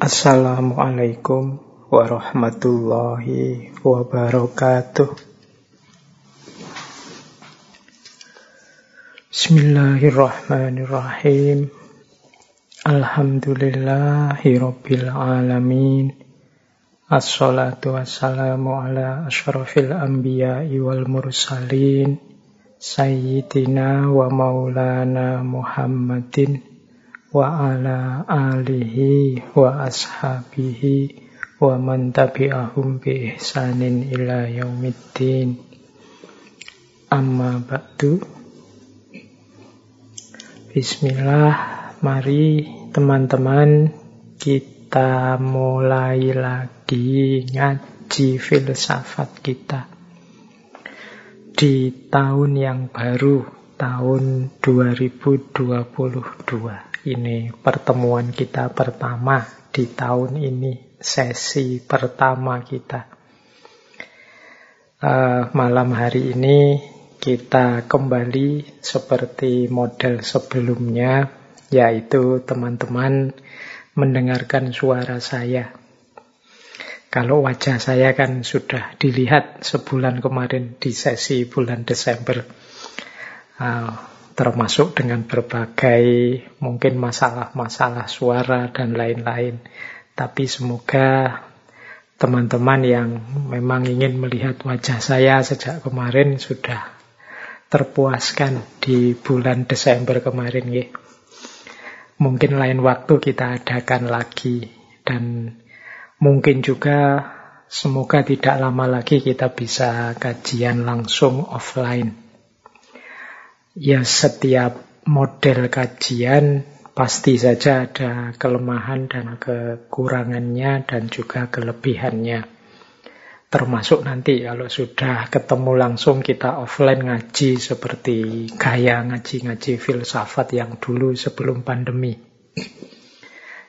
Assalamualaikum warahmatullahi wabarakatuh. Bismillahirrahmanirrahim. Alhamdulillahi rabbil alamin. Assalatu wassalamu ala ashrafil anbiya'i wal mursalin. Sayyidina wa maulana Muhammadin wa ala alihi wa ashabihi wa man tabi'ahum bi ihsanin ila yaumiddin. Amma ba'du. Bismillah mari teman-teman kita mulai lagi ngaji filsafat kita. Di tahun yang baru tahun 2022 ini pertemuan kita pertama di tahun ini, sesi pertama kita. Uh, malam hari ini kita kembali seperti model sebelumnya, yaitu teman-teman mendengarkan suara saya. Kalau wajah saya kan sudah dilihat sebulan kemarin di sesi bulan Desember. Uh, termasuk dengan berbagai mungkin masalah-masalah suara dan lain-lain. Tapi semoga teman-teman yang memang ingin melihat wajah saya sejak kemarin sudah terpuaskan di bulan Desember kemarin. Ya. Mungkin lain waktu kita adakan lagi dan mungkin juga semoga tidak lama lagi kita bisa kajian langsung offline. Ya setiap model kajian pasti saja ada kelemahan dan kekurangannya dan juga kelebihannya. Termasuk nanti kalau sudah ketemu langsung kita offline ngaji seperti gaya ngaji-ngaji filsafat yang dulu sebelum pandemi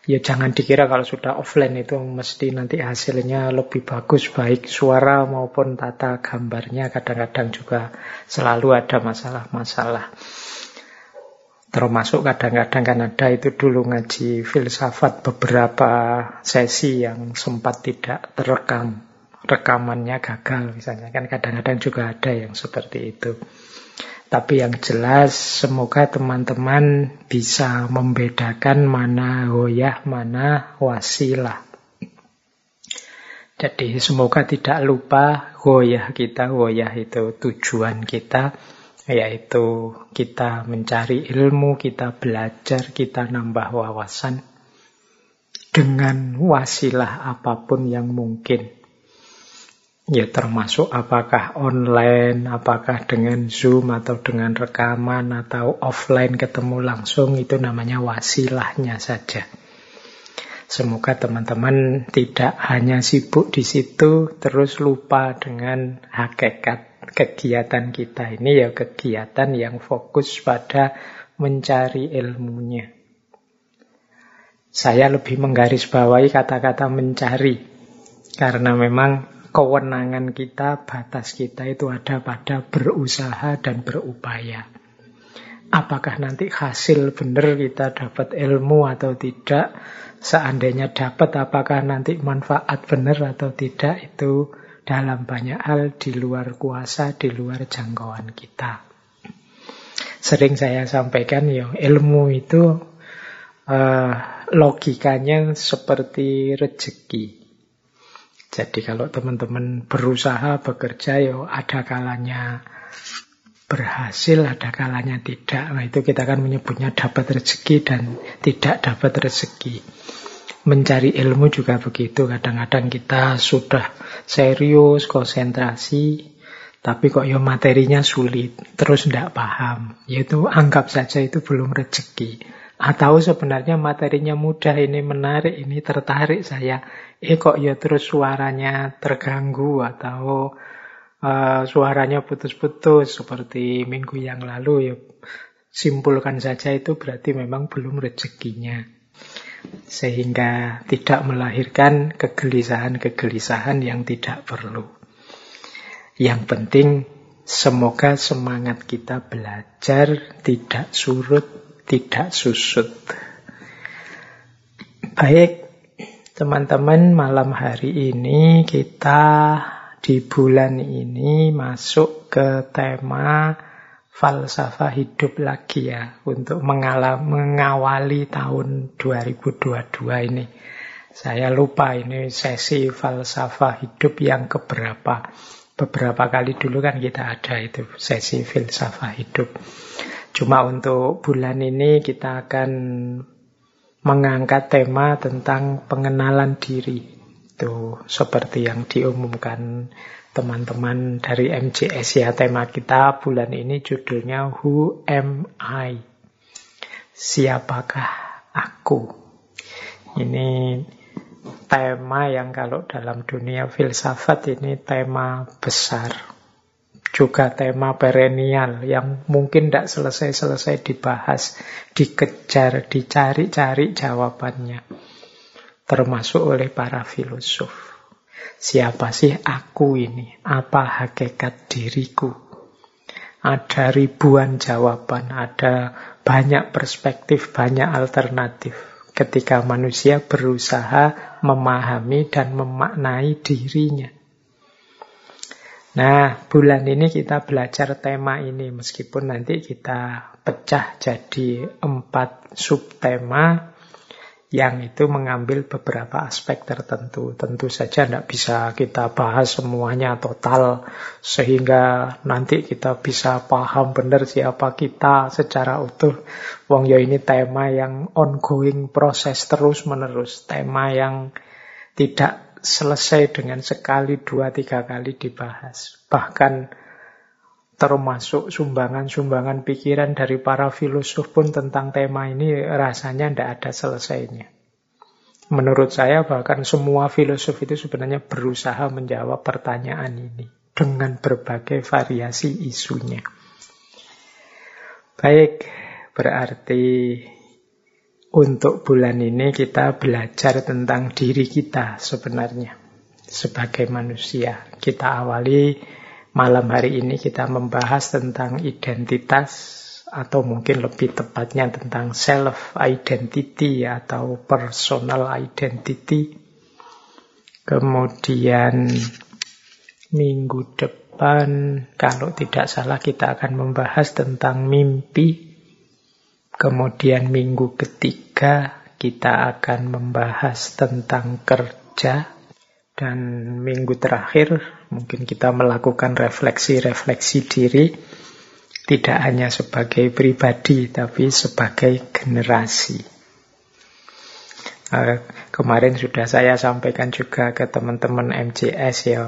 ya jangan dikira kalau sudah offline itu mesti nanti hasilnya lebih bagus baik suara maupun tata gambarnya. Kadang-kadang juga selalu ada masalah-masalah. Termasuk kadang-kadang kan ada itu dulu ngaji filsafat beberapa sesi yang sempat tidak terekam rekamannya gagal misalnya. Kan kadang-kadang juga ada yang seperti itu tapi yang jelas semoga teman-teman bisa membedakan mana hoyah, mana wasilah. Jadi semoga tidak lupa hoyah kita, hoyah itu tujuan kita, yaitu kita mencari ilmu, kita belajar, kita nambah wawasan dengan wasilah apa pun yang mungkin. Ya termasuk apakah online, apakah dengan Zoom atau dengan rekaman atau offline ketemu langsung itu namanya wasilahnya saja. Semoga teman-teman tidak hanya sibuk di situ terus lupa dengan hakikat kegiatan kita ini ya kegiatan yang fokus pada mencari ilmunya. Saya lebih menggarisbawahi kata-kata mencari karena memang kewenangan kita, batas kita itu ada pada berusaha dan berupaya. Apakah nanti hasil benar kita dapat ilmu atau tidak? Seandainya dapat, apakah nanti manfaat benar atau tidak? Itu dalam banyak hal di luar kuasa, di luar jangkauan kita. Sering saya sampaikan, ya ilmu itu uh, logikanya seperti rezeki. Jadi kalau teman-teman berusaha bekerja ya ada kalanya berhasil, ada kalanya tidak. Nah itu kita akan menyebutnya dapat rezeki dan tidak dapat rezeki. Mencari ilmu juga begitu. Kadang-kadang kita sudah serius, konsentrasi, tapi kok ya materinya sulit, terus tidak paham. Yaitu anggap saja itu belum rezeki. Atau sebenarnya materinya mudah, ini menarik, ini tertarik saya eh kok ya terus suaranya terganggu atau uh, suaranya putus-putus seperti minggu yang lalu ya simpulkan saja itu berarti memang belum rezekinya sehingga tidak melahirkan kegelisahan-kegelisahan yang tidak perlu. Yang penting semoga semangat kita belajar tidak surut, tidak susut. Baik, Teman-teman, malam hari ini kita di bulan ini masuk ke tema falsafah hidup lagi ya untuk mengawali tahun 2022 ini. Saya lupa ini sesi falsafah hidup yang keberapa. Beberapa kali dulu kan kita ada itu sesi filsafah hidup. Cuma untuk bulan ini kita akan mengangkat tema tentang pengenalan diri. Itu seperti yang diumumkan teman-teman dari MCS ya. Tema kita bulan ini judulnya Who Am I? Siapakah aku? Ini tema yang kalau dalam dunia filsafat ini tema besar. Juga tema perennial yang mungkin tidak selesai-selesai dibahas, dikejar, dicari-cari jawabannya termasuk oleh para filosof. Siapa sih aku ini? Apa hakikat diriku? Ada ribuan jawaban, ada banyak perspektif, banyak alternatif ketika manusia berusaha memahami dan memaknai dirinya. Nah, bulan ini kita belajar tema ini meskipun nanti kita pecah jadi empat subtema yang itu mengambil beberapa aspek tertentu. Tentu saja tidak bisa kita bahas semuanya total sehingga nanti kita bisa paham benar siapa kita secara utuh. Wong yo ini tema yang ongoing proses terus menerus, tema yang tidak selesai dengan sekali dua tiga kali dibahas. Bahkan termasuk sumbangan-sumbangan pikiran dari para filosof pun tentang tema ini rasanya tidak ada selesainya. Menurut saya bahkan semua filosof itu sebenarnya berusaha menjawab pertanyaan ini dengan berbagai variasi isunya. Baik, berarti untuk bulan ini kita belajar tentang diri kita sebenarnya sebagai manusia. Kita awali Malam hari ini kita membahas tentang identitas atau mungkin lebih tepatnya tentang self identity atau personal identity. Kemudian minggu depan kalau tidak salah kita akan membahas tentang mimpi. Kemudian minggu ketiga kita akan membahas tentang kerja. Dan minggu terakhir mungkin kita melakukan refleksi-refleksi diri. Tidak hanya sebagai pribadi tapi sebagai generasi. Uh, kemarin sudah saya sampaikan juga ke teman-teman MCS ya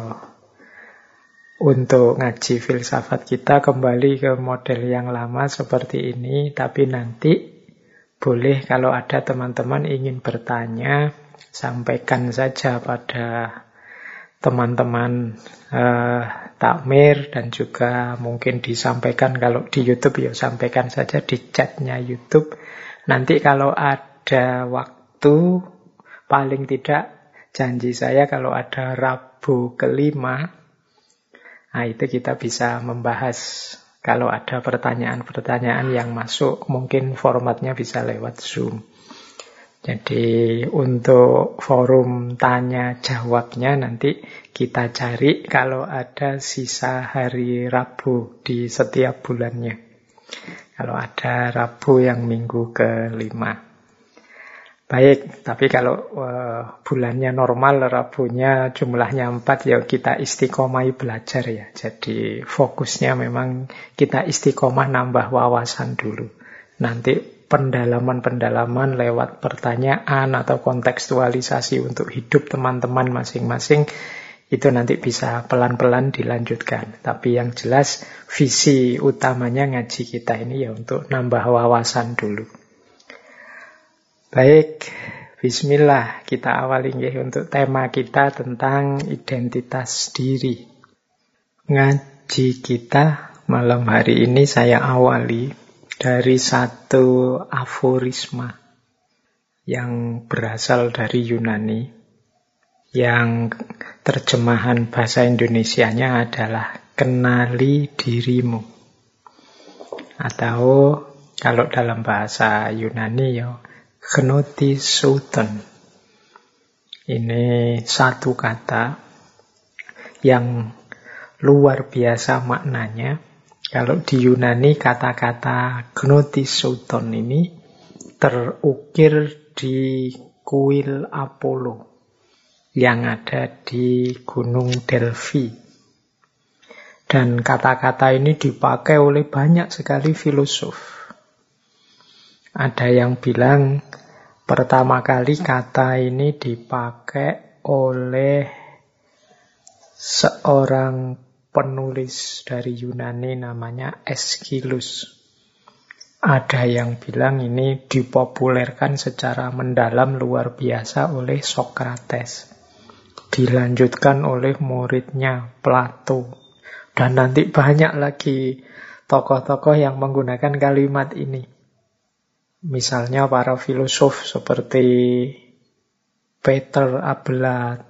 untuk ngaji filsafat kita kembali ke model yang lama seperti ini tapi nanti boleh kalau ada teman-teman ingin bertanya sampaikan saja pada teman-teman uh, takmir dan juga mungkin disampaikan kalau di YouTube ya sampaikan saja di chatnya YouTube. Nanti kalau ada waktu paling tidak janji saya kalau ada Rabu kelima, nah itu kita bisa membahas kalau ada pertanyaan-pertanyaan yang masuk mungkin formatnya bisa lewat Zoom. Jadi untuk forum tanya jawabnya nanti kita cari kalau ada sisa hari Rabu di setiap bulannya. Kalau ada Rabu yang minggu kelima. Baik, tapi kalau uh, bulannya normal, Rabunya jumlahnya empat, ya kita istiqomah belajar ya. Jadi fokusnya memang kita istiqomah nambah wawasan dulu. Nanti pendalaman-pendalaman lewat pertanyaan atau kontekstualisasi untuk hidup teman-teman masing-masing itu nanti bisa pelan-pelan dilanjutkan. Tapi yang jelas visi utamanya ngaji kita ini ya untuk nambah wawasan dulu. Baik, bismillah kita awali ya untuk tema kita tentang identitas diri. Ngaji kita malam hari ini saya awali dari satu aforisma yang berasal dari Yunani yang terjemahan bahasa Indonesianya adalah kenali dirimu atau kalau dalam bahasa Yunani ya genoti sultan Ini satu kata yang luar biasa maknanya. Kalau di Yunani kata-kata gnotisouton ini terukir di kuil Apollo yang ada di Gunung Delphi. Dan kata-kata ini dipakai oleh banyak sekali filosof. Ada yang bilang pertama kali kata ini dipakai oleh seorang penulis dari Yunani namanya Aeschylus. Ada yang bilang ini dipopulerkan secara mendalam luar biasa oleh Socrates. Dilanjutkan oleh muridnya Plato. Dan nanti banyak lagi tokoh-tokoh yang menggunakan kalimat ini. Misalnya para filosof seperti Peter Abelard,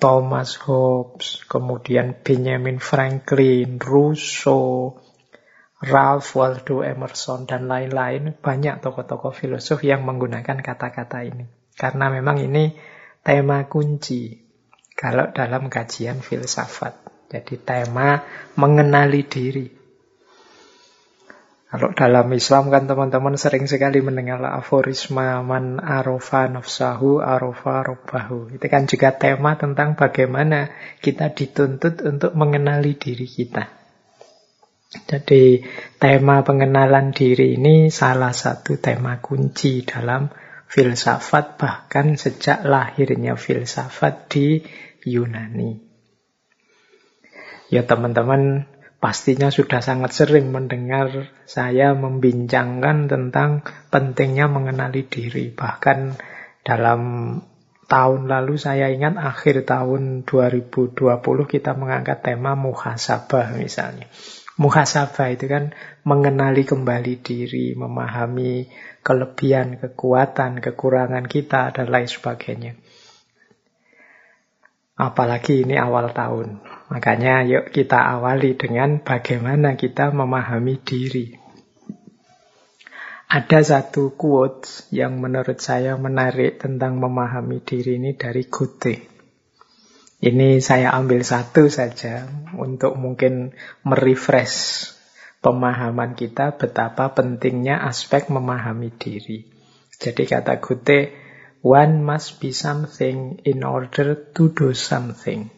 Thomas Hobbes, kemudian Benjamin Franklin, Rousseau, Ralph Waldo Emerson, dan lain-lain. Banyak tokoh-tokoh filosof yang menggunakan kata-kata ini. Karena memang ini tema kunci kalau dalam kajian filsafat. Jadi tema mengenali diri. Kalau dalam Islam kan teman-teman sering sekali mendengar aforisma man arofa nafsahu arofa robbahu. Itu kan juga tema tentang bagaimana kita dituntut untuk mengenali diri kita. Jadi tema pengenalan diri ini salah satu tema kunci dalam filsafat bahkan sejak lahirnya filsafat di Yunani. Ya teman-teman pastinya sudah sangat sering mendengar saya membincangkan tentang pentingnya mengenali diri. Bahkan dalam tahun lalu saya ingat akhir tahun 2020 kita mengangkat tema muhasabah misalnya. Muhasabah itu kan mengenali kembali diri, memahami kelebihan, kekuatan, kekurangan kita, dan lain sebagainya. Apalagi ini awal tahun. Makanya yuk kita awali dengan bagaimana kita memahami diri. Ada satu quote yang menurut saya menarik tentang memahami diri ini dari Goethe. Ini saya ambil satu saja untuk mungkin merefresh pemahaman kita betapa pentingnya aspek memahami diri. Jadi kata Goethe, One must be something in order to do something.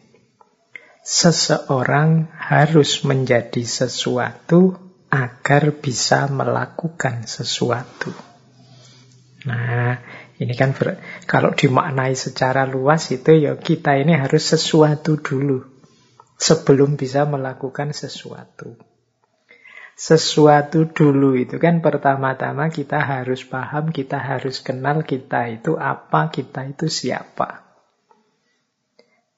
Seseorang harus menjadi sesuatu agar bisa melakukan sesuatu. Nah, ini kan ber, kalau dimaknai secara luas itu ya kita ini harus sesuatu dulu sebelum bisa melakukan sesuatu sesuatu dulu itu kan pertama-tama kita harus paham, kita harus kenal kita itu apa, kita itu siapa.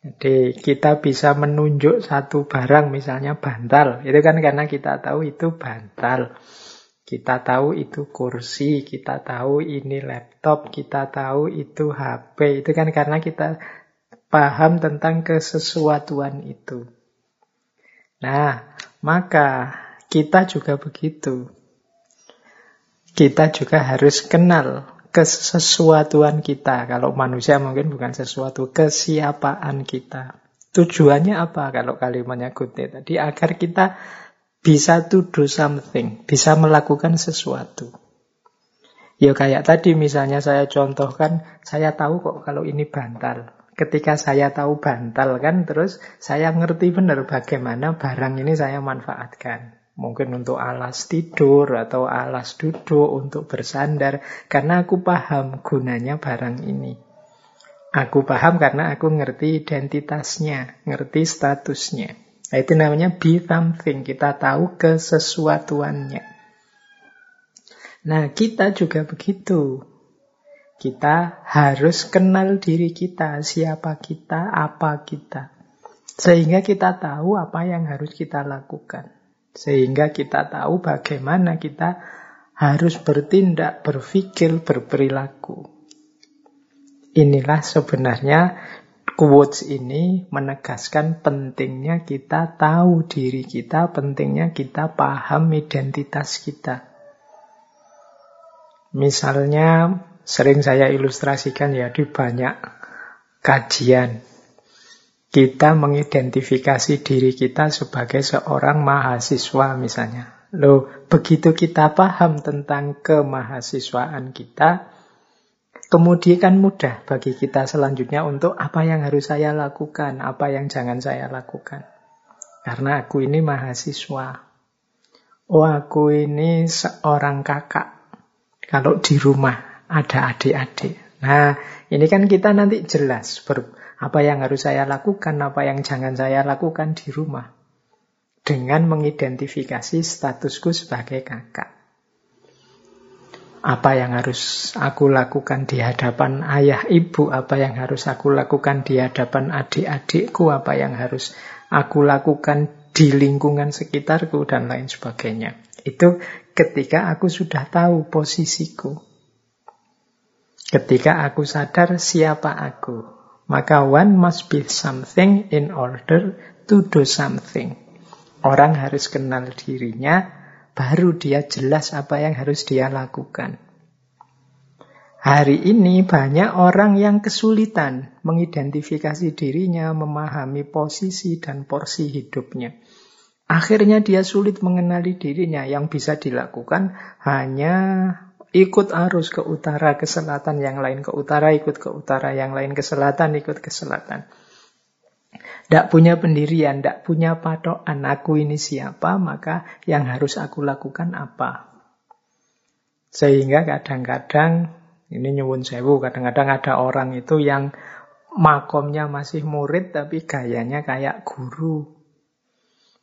Jadi kita bisa menunjuk satu barang misalnya bantal, itu kan karena kita tahu itu bantal. Kita tahu itu kursi, kita tahu ini laptop, kita tahu itu HP, itu kan karena kita paham tentang kesesuatuan itu. Nah, maka kita juga begitu. Kita juga harus kenal kesesuatuan kita. Kalau manusia mungkin bukan sesuatu, kesiapaan kita. Tujuannya apa kalau kalimatnya Goethe tadi? Agar kita bisa to do something, bisa melakukan sesuatu. Ya kayak tadi misalnya saya contohkan, saya tahu kok kalau ini bantal. Ketika saya tahu bantal kan, terus saya ngerti benar bagaimana barang ini saya manfaatkan. Mungkin untuk alas tidur atau alas duduk untuk bersandar. Karena aku paham gunanya barang ini. Aku paham karena aku ngerti identitasnya, ngerti statusnya. Nah, itu namanya be something. Kita tahu kesesuatuannya. Nah, kita juga begitu. Kita harus kenal diri kita, siapa kita, apa kita. Sehingga kita tahu apa yang harus kita lakukan. Sehingga kita tahu bagaimana kita harus bertindak, berpikir, berperilaku. Inilah sebenarnya quotes ini menegaskan pentingnya kita tahu diri kita, pentingnya kita paham identitas kita. Misalnya sering saya ilustrasikan ya di banyak kajian. Kita mengidentifikasi diri kita sebagai seorang mahasiswa misalnya. Loh, begitu kita paham tentang kemahasiswaan kita, kemudian kan mudah bagi kita selanjutnya untuk apa yang harus saya lakukan, apa yang jangan saya lakukan. Karena aku ini mahasiswa. Oh, aku ini seorang kakak. Kalau di rumah ada adik-adik. Nah, ini kan kita nanti jelas ber, apa yang harus saya lakukan, apa yang jangan saya lakukan di rumah dengan mengidentifikasi statusku sebagai kakak. Apa yang harus aku lakukan di hadapan ayah ibu, apa yang harus aku lakukan di hadapan adik-adikku, apa yang harus aku lakukan di lingkungan sekitarku, dan lain sebagainya. Itu ketika aku sudah tahu posisiku. Ketika aku sadar siapa aku, maka one must be something in order to do something. Orang harus kenal dirinya, baru dia jelas apa yang harus dia lakukan. Hari ini banyak orang yang kesulitan mengidentifikasi dirinya, memahami posisi dan porsi hidupnya. Akhirnya dia sulit mengenali dirinya. Yang bisa dilakukan hanya ikut arus ke utara, ke selatan, yang lain ke utara, ikut ke utara, yang lain ke selatan, ikut ke selatan. Tidak punya pendirian, tidak punya patokan. Aku ini siapa, maka yang harus aku lakukan apa. Sehingga kadang-kadang, ini nyuwun sewu, kadang-kadang ada orang itu yang makomnya masih murid tapi gayanya kayak guru.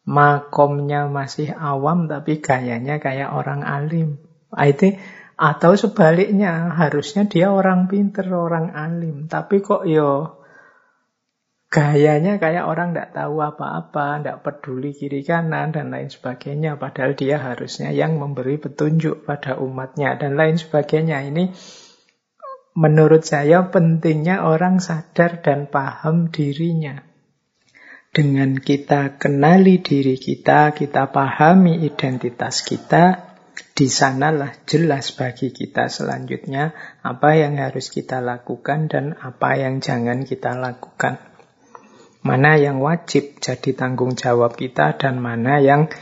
Makomnya masih awam tapi gayanya kayak orang alim. Ah, itu atau sebaliknya, harusnya dia orang pinter, orang alim. Tapi kok yo gayanya kayak orang tidak tahu apa-apa, tidak peduli kiri kanan dan lain sebagainya. Padahal dia harusnya yang memberi petunjuk pada umatnya dan lain sebagainya. Ini menurut saya pentingnya orang sadar dan paham dirinya. Dengan kita kenali diri kita, kita pahami identitas kita, di sanalah jelas bagi kita selanjutnya apa yang harus kita lakukan dan apa yang jangan kita lakukan. Mana yang wajib jadi tanggung jawab kita dan mana yang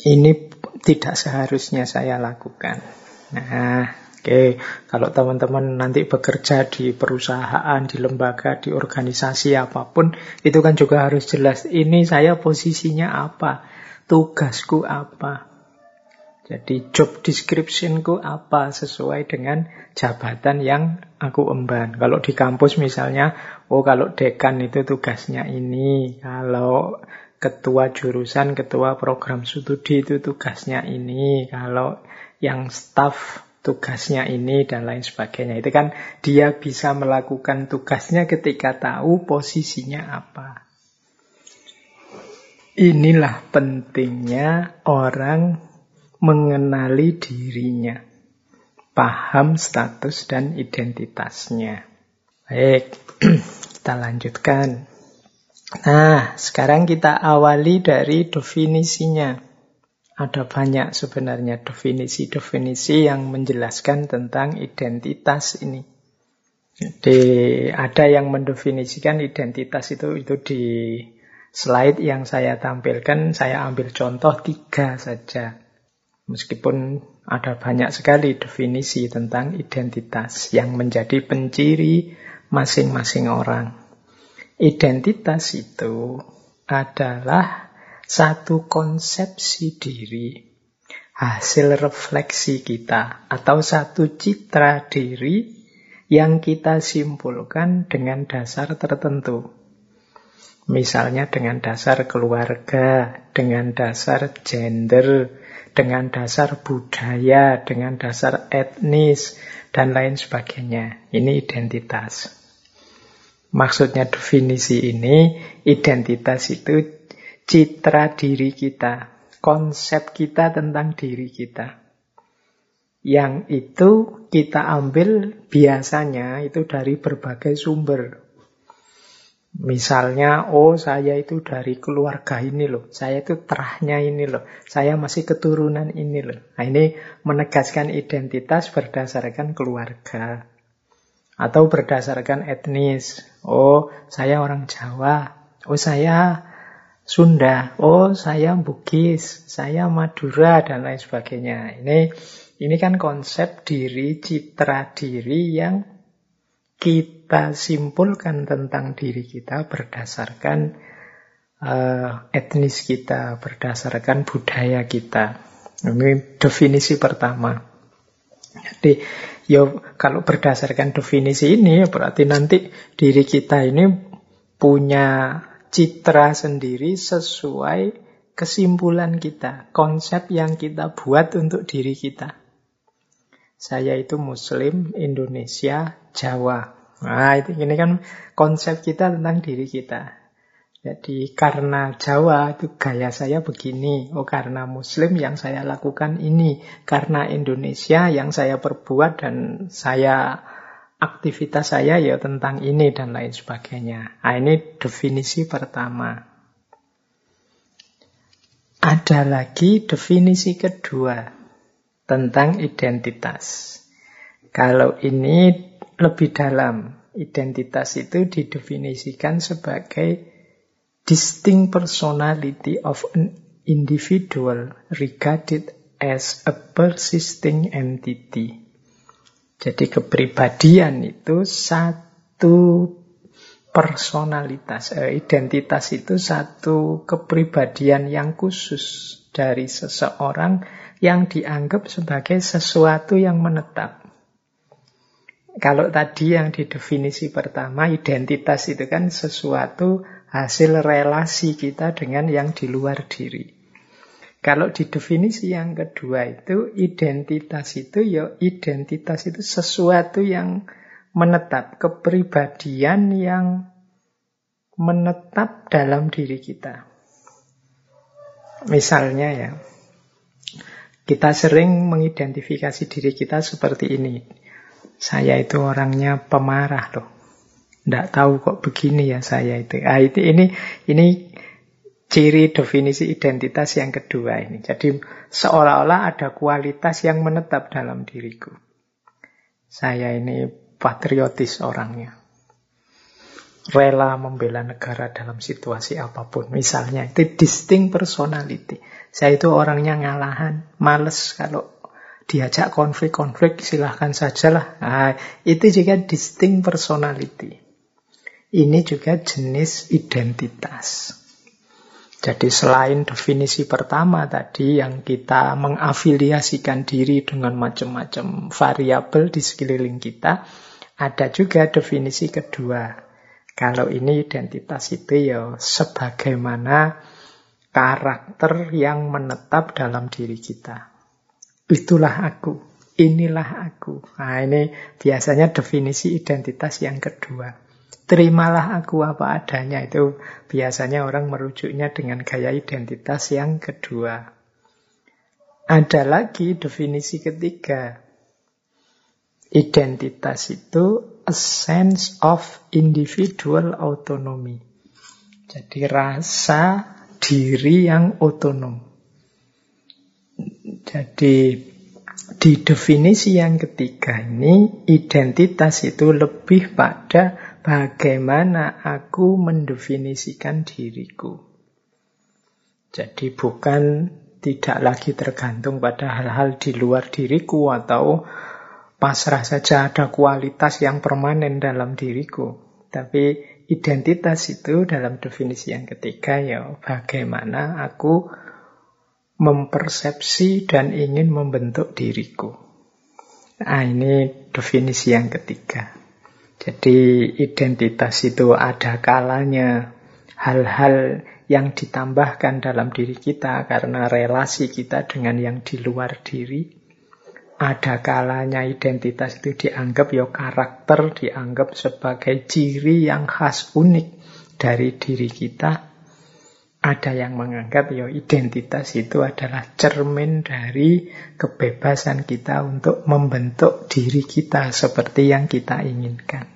ini tidak seharusnya saya lakukan. Nah, oke, okay. kalau teman-teman nanti bekerja di perusahaan, di lembaga, di organisasi apa pun, itu kan juga harus jelas ini saya posisinya apa, tugasku apa. Jadi job descriptionku apa sesuai dengan jabatan yang aku emban. Kalau di kampus misalnya, oh kalau dekan itu tugasnya ini, kalau ketua jurusan, ketua program studi itu tugasnya ini, kalau yang staff tugasnya ini dan lain sebagainya. Itu kan dia bisa melakukan tugasnya ketika tahu posisinya apa. Inilah pentingnya orang mengenali dirinya, paham status dan identitasnya. Baik, kita lanjutkan. Nah, sekarang kita awali dari definisinya. Ada banyak sebenarnya definisi-definisi yang menjelaskan tentang identitas ini. Jadi ada yang mendefinisikan identitas itu itu di slide yang saya tampilkan, saya ambil contoh tiga saja. Meskipun ada banyak sekali definisi tentang identitas yang menjadi penciri masing-masing orang. Identitas itu adalah satu konsepsi diri, hasil refleksi kita, atau satu citra diri yang kita simpulkan dengan dasar tertentu. Misalnya dengan dasar keluarga, dengan dasar gender, dengan dasar budaya, dengan dasar etnis, dan lain sebagainya. Ini identitas. Maksudnya definisi ini, identitas itu citra diri kita, konsep kita tentang diri kita. Yang itu kita ambil biasanya itu dari berbagai sumber. Misalnya, oh saya itu dari keluarga ini loh, saya itu terahnya ini loh, saya masih keturunan ini loh. Nah ini menegaskan identitas berdasarkan keluarga. Atau berdasarkan etnis. Oh, saya orang Jawa. Oh, saya Sunda. Oh, saya Bugis. Saya Madura dan lain sebagainya. Ini ini kan konsep diri, citra diri yang kita simpulkan tentang diri kita berdasarkan uh, etnis kita, berdasarkan budaya kita. Ini definisi pertama. Jadi, yo kalau berdasarkan definisi ini berarti nanti diri kita ini punya citra sendiri sesuai kesimpulan kita, konsep yang kita buat untuk diri kita. Saya itu Muslim, Indonesia, Jawa. Nah, itu ini kan konsep kita tentang diri kita. Jadi karena Jawa itu gaya saya begini, oh karena Muslim yang saya lakukan ini, karena Indonesia yang saya perbuat dan saya aktivitas saya ya tentang ini dan lain sebagainya. Nah, ini definisi pertama. Ada lagi definisi kedua tentang identitas. Kalau ini lebih dalam, identitas itu didefinisikan sebagai distinct personality of an individual regarded as a persisting entity. Jadi kepribadian itu satu personalitas, eh, identitas itu satu kepribadian yang khusus dari seseorang yang dianggap sebagai sesuatu yang menetap. Kalau tadi yang di definisi pertama, identitas itu kan sesuatu hasil relasi kita dengan yang di luar diri. Kalau di definisi yang kedua itu identitas itu ya identitas itu sesuatu yang menetap, kepribadian yang menetap dalam diri kita. Misalnya ya, kita sering mengidentifikasi diri kita seperti ini. Saya itu orangnya pemarah loh. Tidak tahu kok begini ya saya itu. Ah, itu ini ini ciri definisi identitas yang kedua ini. Jadi seolah-olah ada kualitas yang menetap dalam diriku. Saya ini patriotis orangnya. Rela membela negara dalam situasi apa pun. Misalnya, itu distinct personality. Saya itu orangnya ngalahan, males kalau diajak konflik-konflik silahkan sajalah. Nah, itu juga distinct personality. Ini juga jenis identitas. Jadi selain definisi pertama tadi yang kita mengafiliasikan diri dengan macam-macam variabel di sekeliling kita, ada juga definisi kedua. Kalau ini identitas itu ya sebagaimana karakter yang menetap dalam diri kita. Itulah aku, inilah aku. Nah ini biasanya definisi identitas yang kedua. Terimalah aku apa adanya itu biasanya orang merujuknya dengan gaya identitas yang kedua. Ada lagi definisi ketiga. Identitas itu a sense of individual autonomy. Jadi rasa diri yang otonom. Jadi di definisi yang ketiga ini identitas itu lebih pada bagaimana aku mendefinisikan diriku. Jadi bukan tidak lagi tergantung pada hal-hal di luar diriku atau pasrah saja ada kualitas yang permanen dalam diriku. Tapi identitas itu dalam definisi yang ketiga ya bagaimana aku mempersepsi dan ingin membentuk diriku. Nah, ini definisi yang ketiga. Jadi identitas itu ada kalanya hal-hal yang ditambahkan dalam diri kita karena relasi kita dengan yang di luar diri. Ada kalanya identitas itu dianggap ya karakter, dianggap sebagai ciri yang khas unik dari diri kita. Ada yang menganggap ya identitas itu adalah cermin dari kebebasan kita untuk membentuk diri kita seperti yang kita inginkan.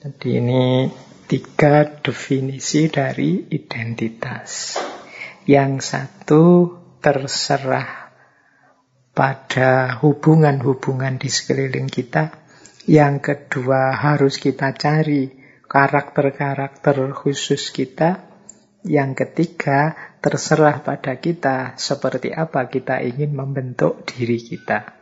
Jadi ini tiga definisi dari identitas. Yang satu terserah pada hubungan-hubungan di sekeliling kita. Yang kedua harus kita cari karakter-karakter khusus kita. Yang ketiga terserah pada kita seperti apa kita ingin membentuk diri kita.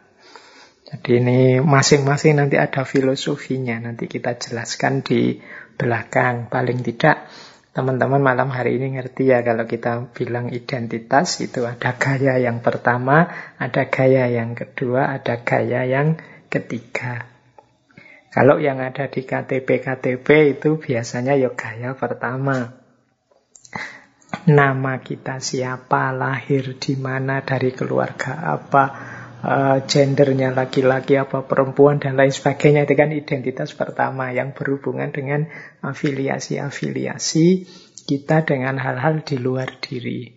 Jadi ini masing-masing nanti ada filosofinya, nanti kita jelaskan di belakang. Paling tidak teman-teman malam hari ini ngerti ya kalau kita bilang identitas itu ada gaya yang pertama, ada gaya yang kedua, ada gaya yang ketiga. Kalau yang ada di KTP-KTP itu biasanya ya gaya pertama. Nama kita siapa, lahir di mana, dari keluarga apa, uh, gendernya laki-laki apa perempuan dan lain sebagainya itu kan identitas pertama yang berhubungan dengan afiliasi-afiliasi kita dengan hal-hal di luar diri.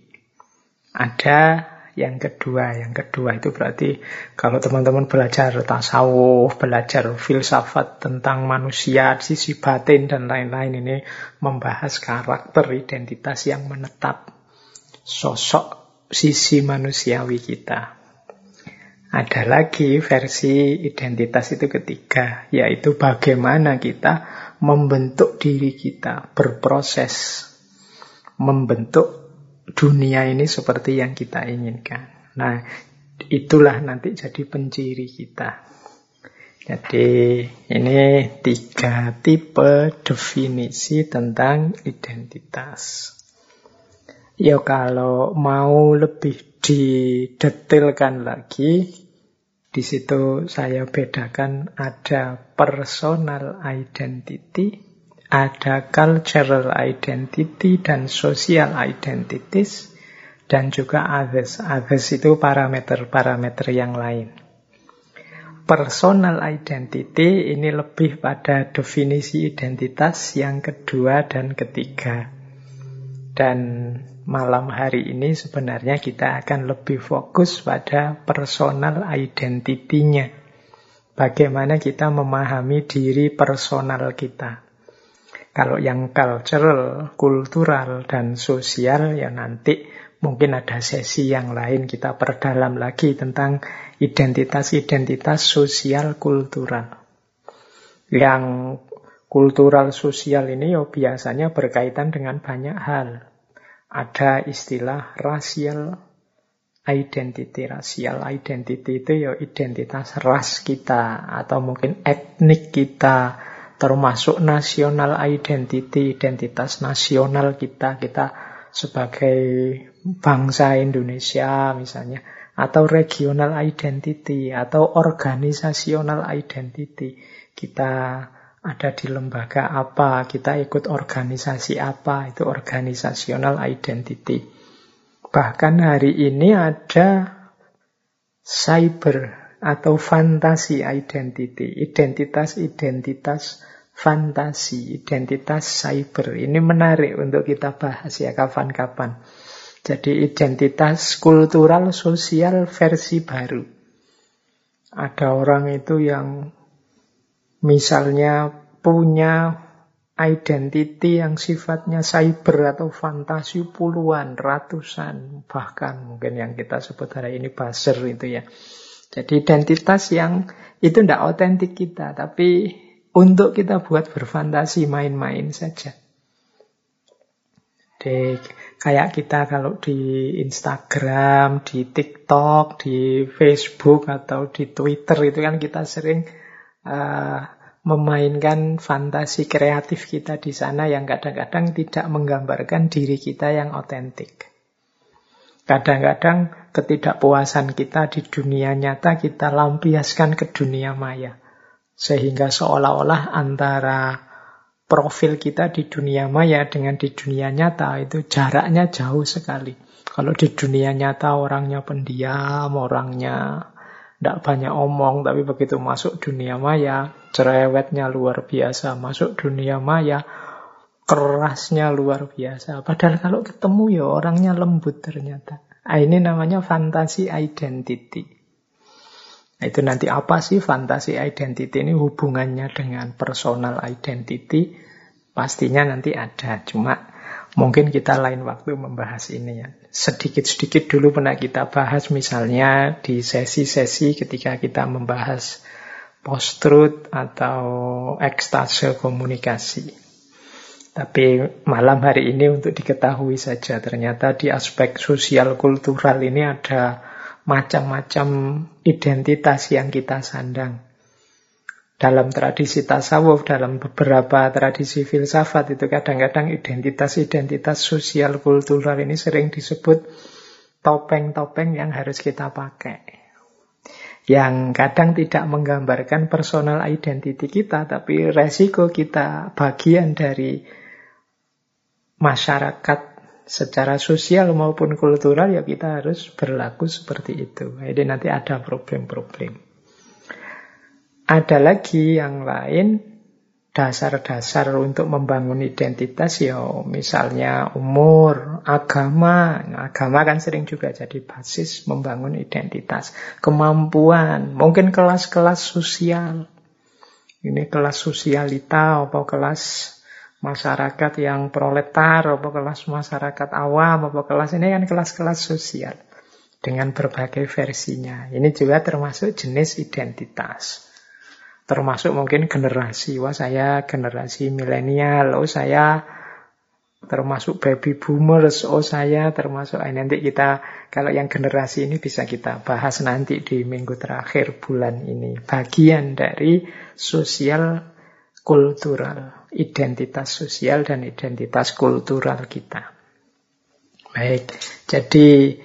Ada yang kedua, yang kedua itu berarti kalau teman-teman belajar tasawuf, belajar filsafat tentang manusia, sisi batin dan lain-lain ini membahas karakter identitas yang menetap sosok sisi manusiawi kita. Ada lagi versi identitas itu ketiga, yaitu bagaimana kita membentuk diri kita, berproses, membentuk dunia ini seperti yang kita inginkan. Nah, itulah nanti jadi penciri kita. Jadi ini tiga tipe definisi tentang identitas. Ya kalau mau lebih didetailkan lagi, di situ saya bedakan ada personal identity, ada cultural identity dan social identities, dan juga others. Others itu parameter-parameter yang lain. Personal identity ini lebih pada definisi identitas yang kedua dan ketiga. Dan malam hari ini sebenarnya kita akan lebih fokus pada personal identity-nya. Bagaimana kita memahami diri personal kita. Kalau yang cultural, kultural, dan sosial ya nanti mungkin ada sesi yang lain kita perdalam lagi tentang identitas-identitas sosial kultural. Yang kultural sosial ini ya biasanya berkaitan dengan banyak hal ada istilah rasial identity. Rasial identity itu ya identitas ras kita atau mungkin etnik kita, termasuk nasional identity, identitas nasional kita, kita sebagai bangsa Indonesia misalnya, atau regional identity, atau organisasional identity. Kita ada di lembaga apa, kita ikut organisasi apa, itu organisasional identity. Bahkan hari ini ada cyber atau fantasi identity, identitas-identitas fantasi, identitas cyber. Ini menarik untuk kita bahas ya kapan-kapan. Jadi identitas kultural sosial versi baru. Ada orang itu yang misalnya punya identity yang sifatnya cyber atau fantasi puluhan, ratusan, bahkan mungkin yang kita sebut hari ini buzzer itu ya. Jadi identitas yang itu tidak otentik kita, tapi untuk kita buat berfantasi main-main saja. Jadi, kayak kita kalau di Instagram, di TikTok, di Facebook atau di Twitter itu kan kita sering uh, memainkan fantasi kreatif kita di sana yang kadang-kadang tidak menggambarkan diri kita yang otentik. Kadang-kadang ketidakpuasan kita di dunia nyata kita lampiaskan ke dunia maya. Sehingga seolah-olah antara profil kita di dunia maya dengan di dunia nyata itu jaraknya jauh sekali. Kalau di dunia nyata orangnya pendiam, orangnya tidak banyak omong, tapi begitu masuk dunia maya, cerewetnya luar biasa. Masuk dunia maya, kerasnya luar biasa. Padahal kalau ketemu ya orangnya lembut ternyata. Nah, ini namanya fantasi identity. Nah, itu nanti apa sih fantasi identity ini hubungannya dengan personal identity? Pastinya nanti ada. Cuma Mungkin kita lain waktu membahas ini ya. Sedikit-sedikit dulu pernah kita bahas misalnya di sesi-sesi ketika kita membahas post-truth atau ekstase komunikasi. Tapi malam hari ini untuk diketahui saja, ternyata di aspek sosial kultural ini ada macam-macam identitas yang kita sandang. Dalam tradisi tasawuf, dalam beberapa tradisi filsafat itu kadang-kadang identitas-identitas sosial kultural ini sering disebut topeng-topeng yang harus kita pakai yang kadang tidak menggambarkan personal identity kita, tapi resiko kita bagian dari masyarakat secara sosial maupun kultural ya kita harus berlaku seperti itu. Jadi nanti ada problem-problem. Ada lagi yang lain dasar-dasar untuk membangun identitas ya misalnya umur, agama. Agama kan sering juga jadi basis membangun identitas. Kemampuan, mungkin kelas-kelas sosial. Ini kelas sosialita atau kelas masyarakat yang proletar atau kelas masyarakat awam atau kelas ini kan kelas-kelas sosial dengan berbagai versinya. Ini juga termasuk jenis identitas termasuk mungkin generasi. Wah saya generasi milenial, oh saya termasuk baby boomers, oh saya termasuk eh, nanti kita kalau yang generasi ini bisa kita bahas nanti di minggu terakhir bulan ini. Bagian dari sosial kultural, identitas sosial dan identitas kultural kita. Baik, jadi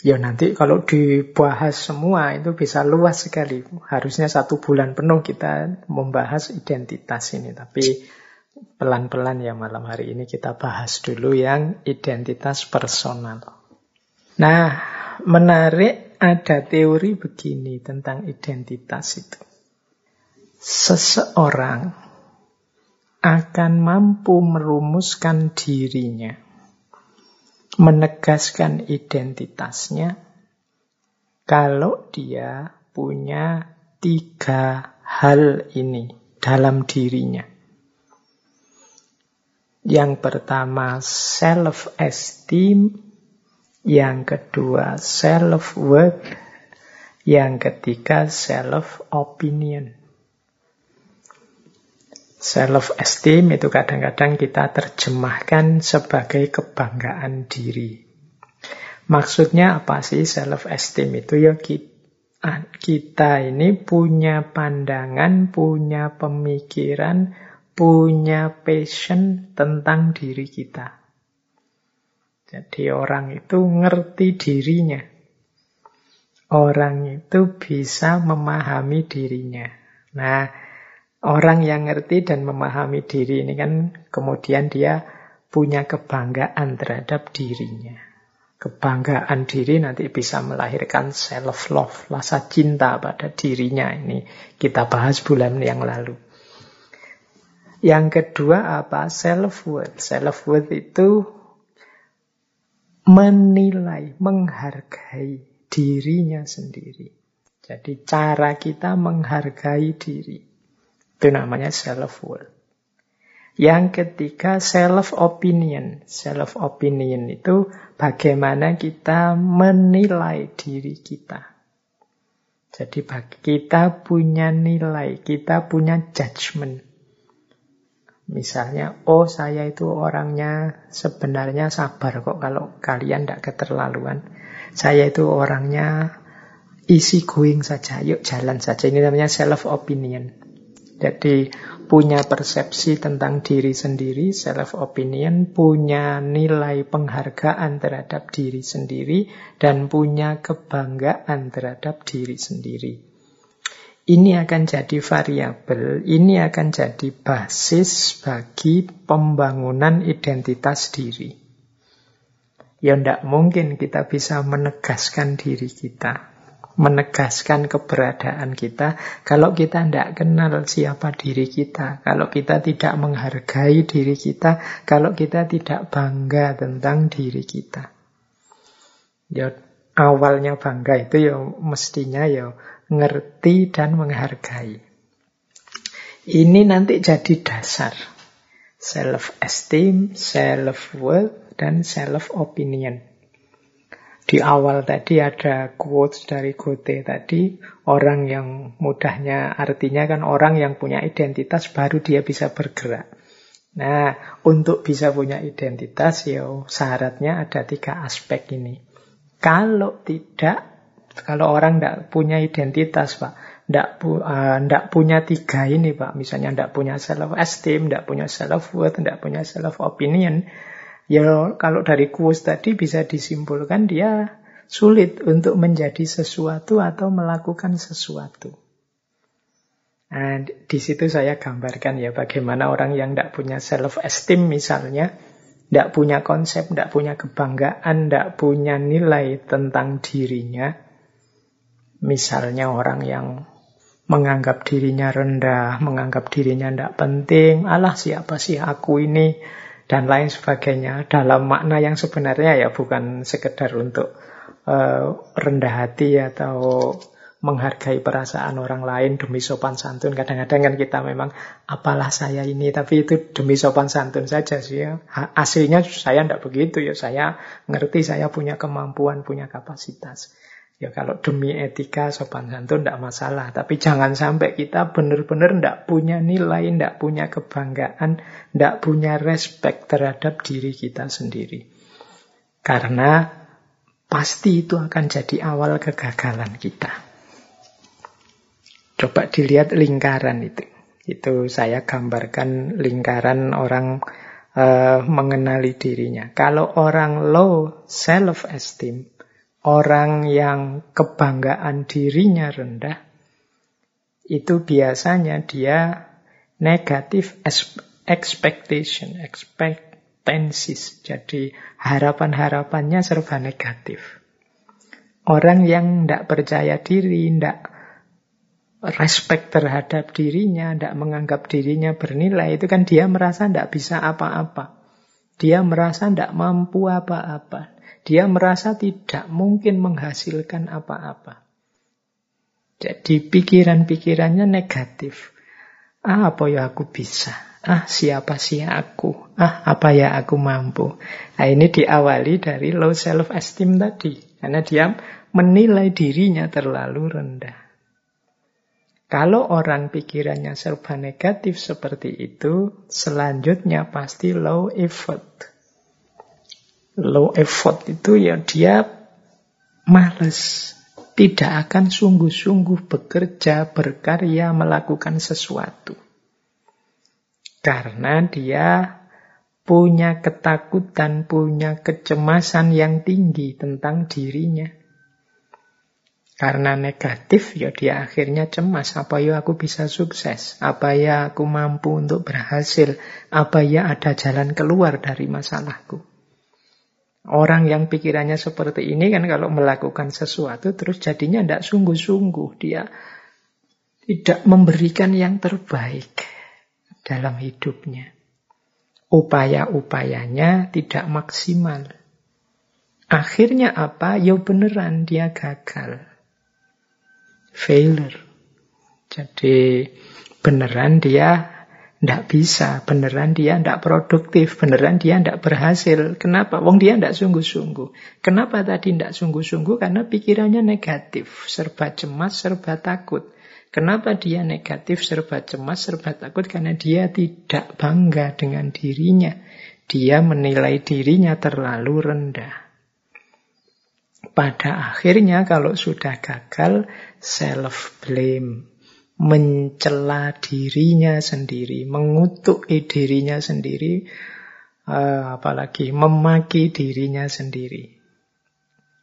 Ya nanti kalau dibahas semua itu bisa luas sekali. Harusnya satu bulan penuh kita membahas identitas ini. Tapi pelan-pelan ya malam hari ini kita bahas dulu yang identitas personal. Nah, menarik ada teori begini tentang identitas itu. Seseorang akan mampu merumuskan dirinya menegaskan identitasnya kalau dia punya tiga hal ini dalam dirinya. Yang pertama self-esteem, yang kedua self-worth, yang ketiga self-opinion. Self-esteem itu kadang-kadang kita terjemahkan sebagai kebanggaan diri. Maksudnya apa sih self-esteem itu? Ya kita ini punya pandangan, punya pemikiran, punya passion tentang diri kita. Jadi orang itu ngerti dirinya. Orang itu bisa memahami dirinya. Nah, Orang yang ngerti dan memahami diri ini kan kemudian dia punya kebanggaan terhadap dirinya. Kebanggaan diri nanti bisa melahirkan self-love, rasa cinta pada dirinya. Ini kita bahas bulan yang lalu. Yang kedua apa? Self-worth. Self-worth itu menilai, menghargai dirinya sendiri. Jadi cara kita menghargai diri. Itu namanya self-worth. Yang ketiga self-opinion. Self-opinion itu bagaimana kita menilai diri kita. Jadi kita punya nilai, kita punya judgment. Misalnya, oh saya itu orangnya sebenarnya sabar kok kalau kalian tidak keterlaluan. Saya itu orangnya easy going saja, yuk jalan saja. Ini namanya self-opinion. Jadi punya persepsi tentang diri sendiri, self opinion, punya nilai penghargaan terhadap diri sendiri dan punya kebanggaan terhadap diri sendiri. Ini akan jadi variabel, ini akan jadi basis bagi pembangunan identitas diri. Ya tidak mungkin kita bisa menegaskan diri kita menegaskan keberadaan kita kalau kita tidak kenal siapa diri kita, kalau kita tidak menghargai diri kita, kalau kita tidak bangga tentang diri kita. Ya awalnya bangga itu ya mestinya ya ngerti dan menghargai. Ini nanti jadi dasar self esteem, self worth dan self opinion. Di awal tadi ada quotes dari Goethe tadi, orang yang mudahnya artinya kan orang yang punya identitas baru dia bisa bergerak. Nah, untuk bisa punya identitas ya syaratnya ada tiga aspek ini. Kalau tidak, kalau orang tidak punya identitas, Pak, tidak pu, uh, punya tiga ini, Pak. Misalnya tidak punya self-esteem, tidak punya self-worth, tidak punya self-opinion, Ya kalau dari kuus tadi bisa disimpulkan dia sulit untuk menjadi sesuatu atau melakukan sesuatu. Nah, di situ saya gambarkan ya bagaimana orang yang tidak punya self-esteem misalnya, tidak punya konsep, tidak punya kebanggaan, tidak punya nilai tentang dirinya. Misalnya orang yang menganggap dirinya rendah, menganggap dirinya tidak penting, alah siapa sih aku ini, dan lain sebagainya dalam makna yang sebenarnya ya bukan sekedar untuk uh, rendah hati atau menghargai perasaan orang lain demi sopan santun. Kadang-kadang kan kita memang apalah saya ini, tapi itu demi sopan santun saja sih ya. Aslinya saya tidak begitu ya. Saya ngerti saya punya kemampuan, punya kapasitas. Ya kalau demi etika sopan santun tidak masalah. Tapi jangan sampai kita benar-benar tidak punya nilai, tidak punya kebanggaan, tidak punya respect terhadap diri kita sendiri. Karena pasti itu akan jadi awal kegagalan kita. Coba dilihat lingkaran itu. Itu saya gambarkan lingkaran orang uh, mengenali dirinya. Kalau orang low self-esteem, orang yang kebanggaan dirinya rendah, itu biasanya dia negatif expectation, expectancies. Jadi harapan-harapannya serba negatif. Orang yang tidak percaya diri, tidak respect terhadap dirinya, tidak menganggap dirinya bernilai, itu kan dia merasa tidak bisa apa-apa. Dia merasa tidak mampu apa-apa. Dia merasa tidak mungkin menghasilkan apa-apa. Jadi pikiran-pikirannya negatif. Ah, apa ya aku bisa? Ah, siapa sih aku? Ah, apa ya aku mampu? Nah, ini diawali dari low self-esteem tadi. Karena dia menilai dirinya terlalu rendah. Kalau orang pikirannya serba negatif seperti itu, selanjutnya pasti low effort low effort itu ya dia males. Tidak akan sungguh-sungguh bekerja, berkarya, melakukan sesuatu. Karena dia punya ketakutan, punya kecemasan yang tinggi tentang dirinya. Karena negatif, ya dia akhirnya cemas. Apa ya aku bisa sukses? Apa ya aku mampu untuk berhasil? Apa ya ada jalan keluar dari masalahku? Orang yang pikirannya seperti ini kan kalau melakukan sesuatu terus jadinya tidak sungguh-sungguh. Dia tidak memberikan yang terbaik dalam hidupnya. Upaya-upayanya tidak maksimal. Akhirnya apa? Ya beneran dia gagal. Failure. Jadi beneran dia tidak bisa, beneran dia tidak produktif, beneran dia tidak berhasil. Kenapa? Wong dia tidak sungguh-sungguh. Kenapa tadi tidak sungguh-sungguh? Karena pikirannya negatif, serba cemas, serba takut. Kenapa dia negatif, serba cemas, serba takut? Karena dia tidak bangga dengan dirinya. Dia menilai dirinya terlalu rendah. Pada akhirnya kalau sudah gagal, self-blame mencela dirinya sendiri, mengutuk dirinya sendiri, uh, apalagi memaki dirinya sendiri.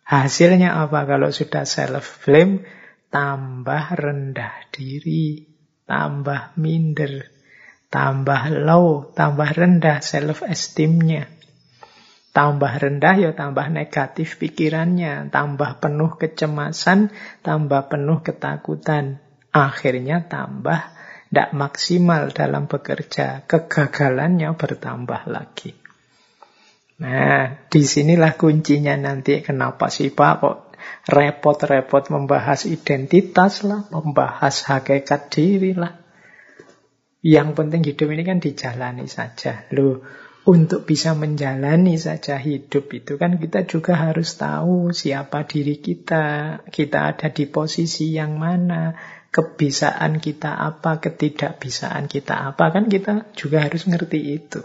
Hasilnya apa kalau sudah self-blame? Tambah rendah diri, tambah minder, tambah low, tambah rendah self-esteemnya. Tambah rendah ya tambah negatif pikirannya, tambah penuh kecemasan, tambah penuh ketakutan akhirnya tambah tidak maksimal dalam bekerja, kegagalannya bertambah lagi. Nah, di sinilah kuncinya nanti kenapa sih Pak kok repot-repot membahas identitas lah, membahas hakikat diri lah. Yang penting hidup ini kan dijalani saja. Loh, untuk bisa menjalani saja hidup itu kan kita juga harus tahu siapa diri kita, kita ada di posisi yang mana, kebisaan kita apa, ketidakbisaan kita apa, kan kita juga harus ngerti itu.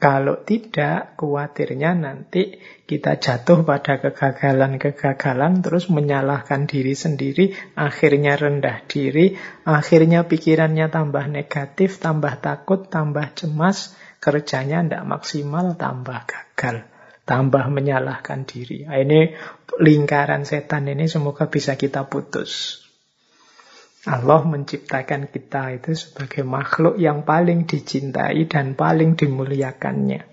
Kalau tidak, khawatirnya nanti kita jatuh pada kegagalan-kegagalan, terus menyalahkan diri sendiri, akhirnya rendah diri, akhirnya pikirannya tambah negatif, tambah takut, tambah cemas, kerjanya tidak maksimal, tambah gagal, tambah menyalahkan diri. Ini lingkaran setan ini semoga bisa kita putus. Allah menciptakan kita itu sebagai makhluk yang paling dicintai dan paling dimuliakannya.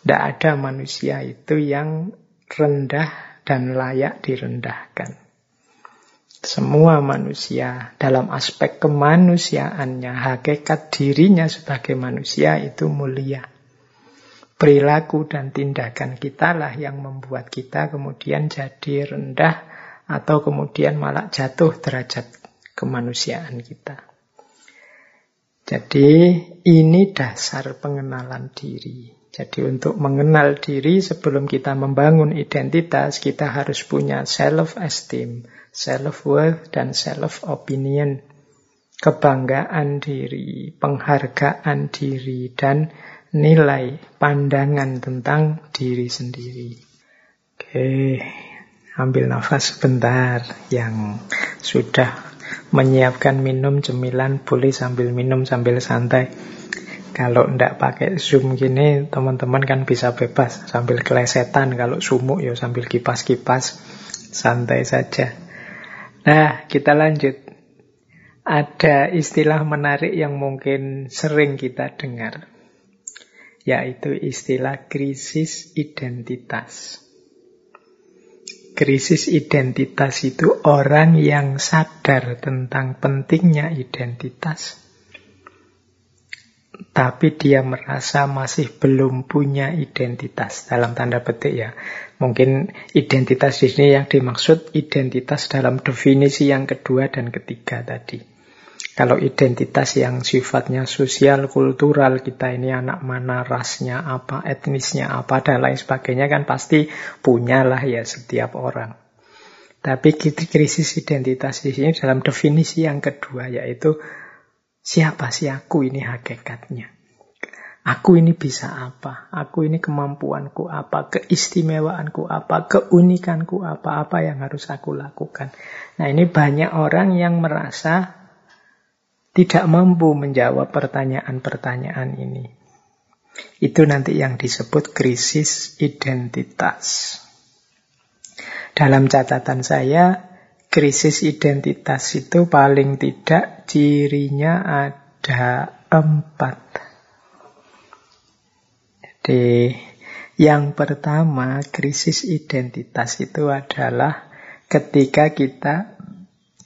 Tidak ada manusia itu yang rendah dan layak direndahkan. Semua manusia dalam aspek kemanusiaannya, hakikat dirinya sebagai manusia itu mulia. Perilaku dan tindakan kita lah yang membuat kita kemudian jadi rendah atau kemudian malah jatuh derajat kemanusiaan kita. Jadi ini dasar pengenalan diri. Jadi untuk mengenal diri sebelum kita membangun identitas, kita harus punya self-esteem, self-worth, dan self-opinion. Kebanggaan diri, penghargaan diri, dan nilai pandangan tentang diri sendiri. Oke, ambil nafas sebentar yang sudah menyiapkan minum cemilan boleh sambil minum sambil santai. Kalau ndak pakai zoom gini, teman-teman kan bisa bebas sambil kelesetan. Kalau sumuk ya sambil kipas-kipas, santai saja. Nah, kita lanjut. Ada istilah menarik yang mungkin sering kita dengar, yaitu istilah krisis identitas. Krisis identitas itu orang yang sadar tentang pentingnya identitas, tapi dia merasa masih belum punya identitas dalam tanda petik ya. Mungkin identitas di sini yang dimaksud identitas dalam definisi yang kedua dan ketiga tadi. Kalau identitas yang sifatnya sosial, kultural, kita ini anak mana, rasnya apa, etnisnya apa, dan lain sebagainya kan pasti punyalah ya setiap orang. Tapi krisis identitas di sini dalam definisi yang kedua yaitu siapa sih aku ini hakikatnya. Aku ini bisa apa? Aku ini kemampuanku apa? Keistimewaanku apa? Keunikanku apa? Apa yang harus aku lakukan? Nah ini banyak orang yang merasa tidak mampu menjawab pertanyaan-pertanyaan ini. Itu nanti yang disebut krisis identitas. Dalam catatan saya, krisis identitas itu paling tidak cirinya ada empat. Jadi, yang pertama, krisis identitas itu adalah ketika kita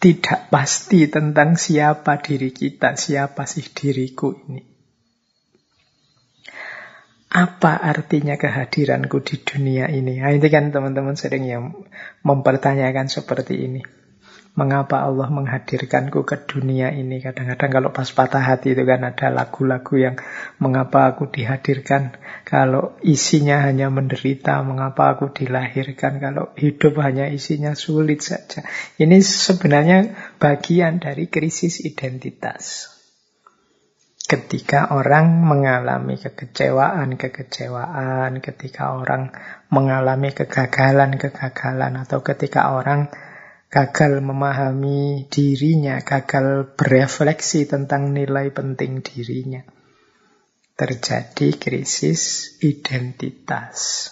tidak pasti tentang siapa diri kita, siapa sih diriku ini. Apa artinya kehadiranku di dunia ini? Nah, ini kan teman-teman sering yang mempertanyakan seperti ini. Mengapa Allah menghadirkanku ke dunia ini? Kadang-kadang kalau pas patah hati itu kan ada lagu-lagu yang mengapa aku dihadirkan. Kalau isinya hanya menderita, mengapa aku dilahirkan. Kalau hidup hanya isinya sulit saja. Ini sebenarnya bagian dari krisis identitas. Ketika orang mengalami kekecewaan-kekecewaan, ketika orang mengalami kegagalan-kegagalan, atau ketika orang gagal memahami dirinya, gagal berefleksi tentang nilai penting dirinya. Terjadi krisis identitas.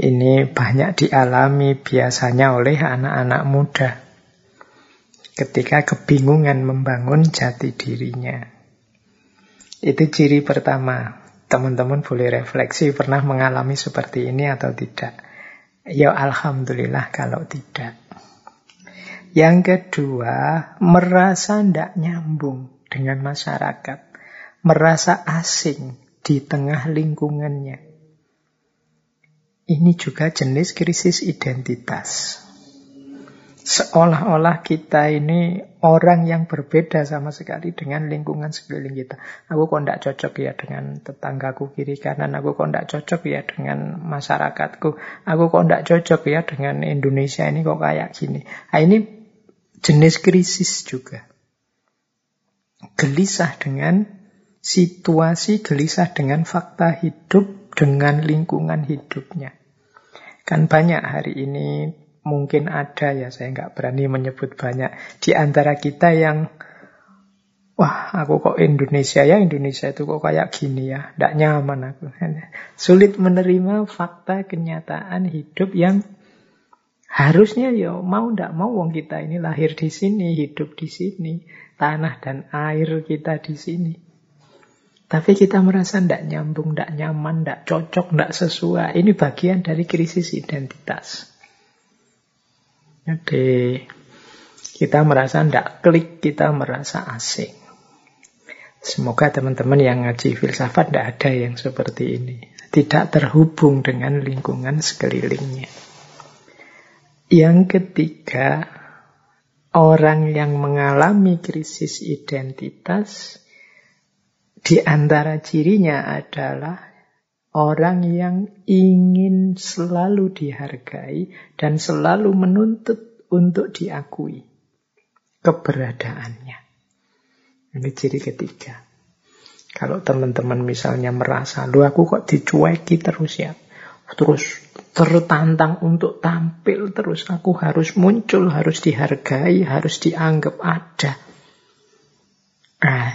Ini banyak dialami biasanya oleh anak-anak muda ketika kebingungan membangun jati dirinya. Itu ciri pertama. Teman-teman boleh refleksi pernah mengalami seperti ini atau tidak. Ya Alhamdulillah kalau tidak. Yang kedua, merasa tidak nyambung dengan masyarakat. Merasa asing di tengah lingkungannya. Ini juga jenis krisis identitas. Seolah-olah kita ini orang yang berbeda sama sekali dengan lingkungan sekeliling kita. Aku kok tidak cocok ya dengan tetanggaku kiri kanan. Aku kok tidak cocok ya dengan masyarakatku. Aku kok tidak cocok ya dengan Indonesia ini kok kayak gini. Nah, ini jenis krisis juga. Gelisah dengan situasi, gelisah dengan fakta hidup, dengan lingkungan hidupnya. Kan banyak hari ini mungkin ada ya, saya nggak berani menyebut banyak. Di antara kita yang, wah aku kok Indonesia ya, Indonesia itu kok kayak gini ya, nggak nyaman aku. Sulit menerima fakta kenyataan hidup yang harusnya ya mau ndak mau wong kita ini lahir di sini, hidup di sini, tanah dan air kita di sini. Tapi kita merasa tidak nyambung, tidak nyaman, tidak cocok, tidak sesuai. Ini bagian dari krisis identitas. Jadi kita merasa tidak klik, kita merasa asing. Semoga teman-teman yang ngaji filsafat tidak ada yang seperti ini. Tidak terhubung dengan lingkungan sekelilingnya. Yang ketiga, orang yang mengalami krisis identitas di antara cirinya adalah Orang yang ingin selalu dihargai dan selalu menuntut untuk diakui keberadaannya. Ini ciri ketiga. Kalau teman-teman misalnya merasa, lu aku kok dicueki terus ya. Terus tertantang untuk tampil terus. Aku harus muncul, harus dihargai, harus dianggap ada. Nah,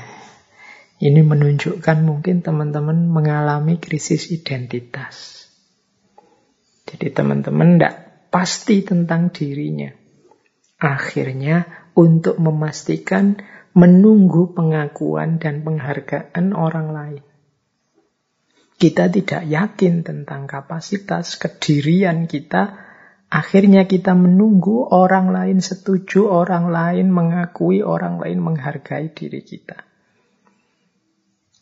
ini menunjukkan mungkin teman-teman mengalami krisis identitas. Jadi teman-teman tidak pasti tentang dirinya. Akhirnya untuk memastikan menunggu pengakuan dan penghargaan orang lain. Kita tidak yakin tentang kapasitas kedirian kita. Akhirnya kita menunggu orang lain setuju, orang lain mengakui, orang lain menghargai diri kita.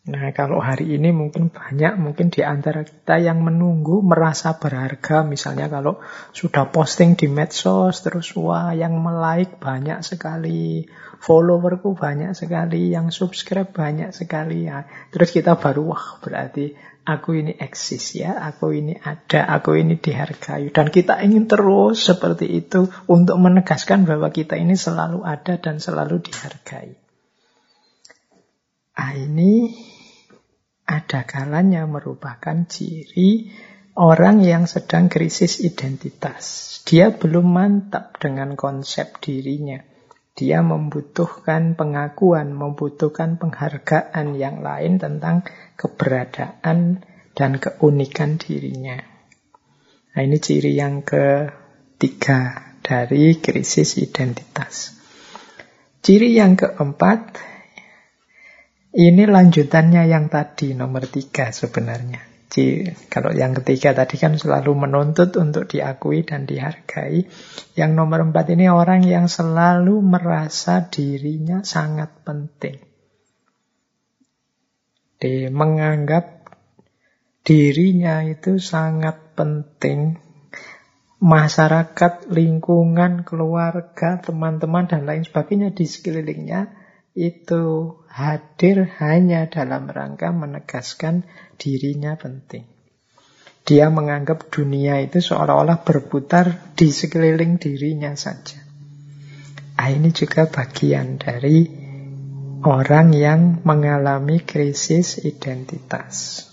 Nah, kalau hari ini mungkin banyak mungkin di antara kita yang menunggu merasa berharga. Misalnya kalau sudah posting di medsos terus wah yang like banyak sekali, followerku banyak sekali, yang subscribe banyak sekali ya. Terus kita baru wah berarti aku ini eksis ya, aku ini ada, aku ini dihargai dan kita ingin terus seperti itu untuk menegaskan bahwa kita ini selalu ada dan selalu dihargai. Ah, ini ada kalanya merupakan ciri orang yang sedang krisis identitas. Dia belum mantap dengan konsep dirinya. Dia membutuhkan pengakuan, membutuhkan penghargaan yang lain tentang keberadaan dan keunikan dirinya. Nah, ini ciri yang ketiga dari krisis identitas. Ciri yang keempat ini lanjutannya yang tadi, nomor tiga sebenarnya. Kalau yang ketiga tadi kan selalu menuntut untuk diakui dan dihargai. Yang nomor empat ini orang yang selalu merasa dirinya sangat penting. Di menganggap dirinya itu sangat penting. Masyarakat, lingkungan, keluarga, teman-teman, dan lain sebagainya di sekelilingnya itu hadir hanya dalam rangka menegaskan dirinya penting. Dia menganggap dunia itu seolah-olah berputar di sekeliling dirinya saja. Ah, ini juga bagian dari orang yang mengalami krisis identitas.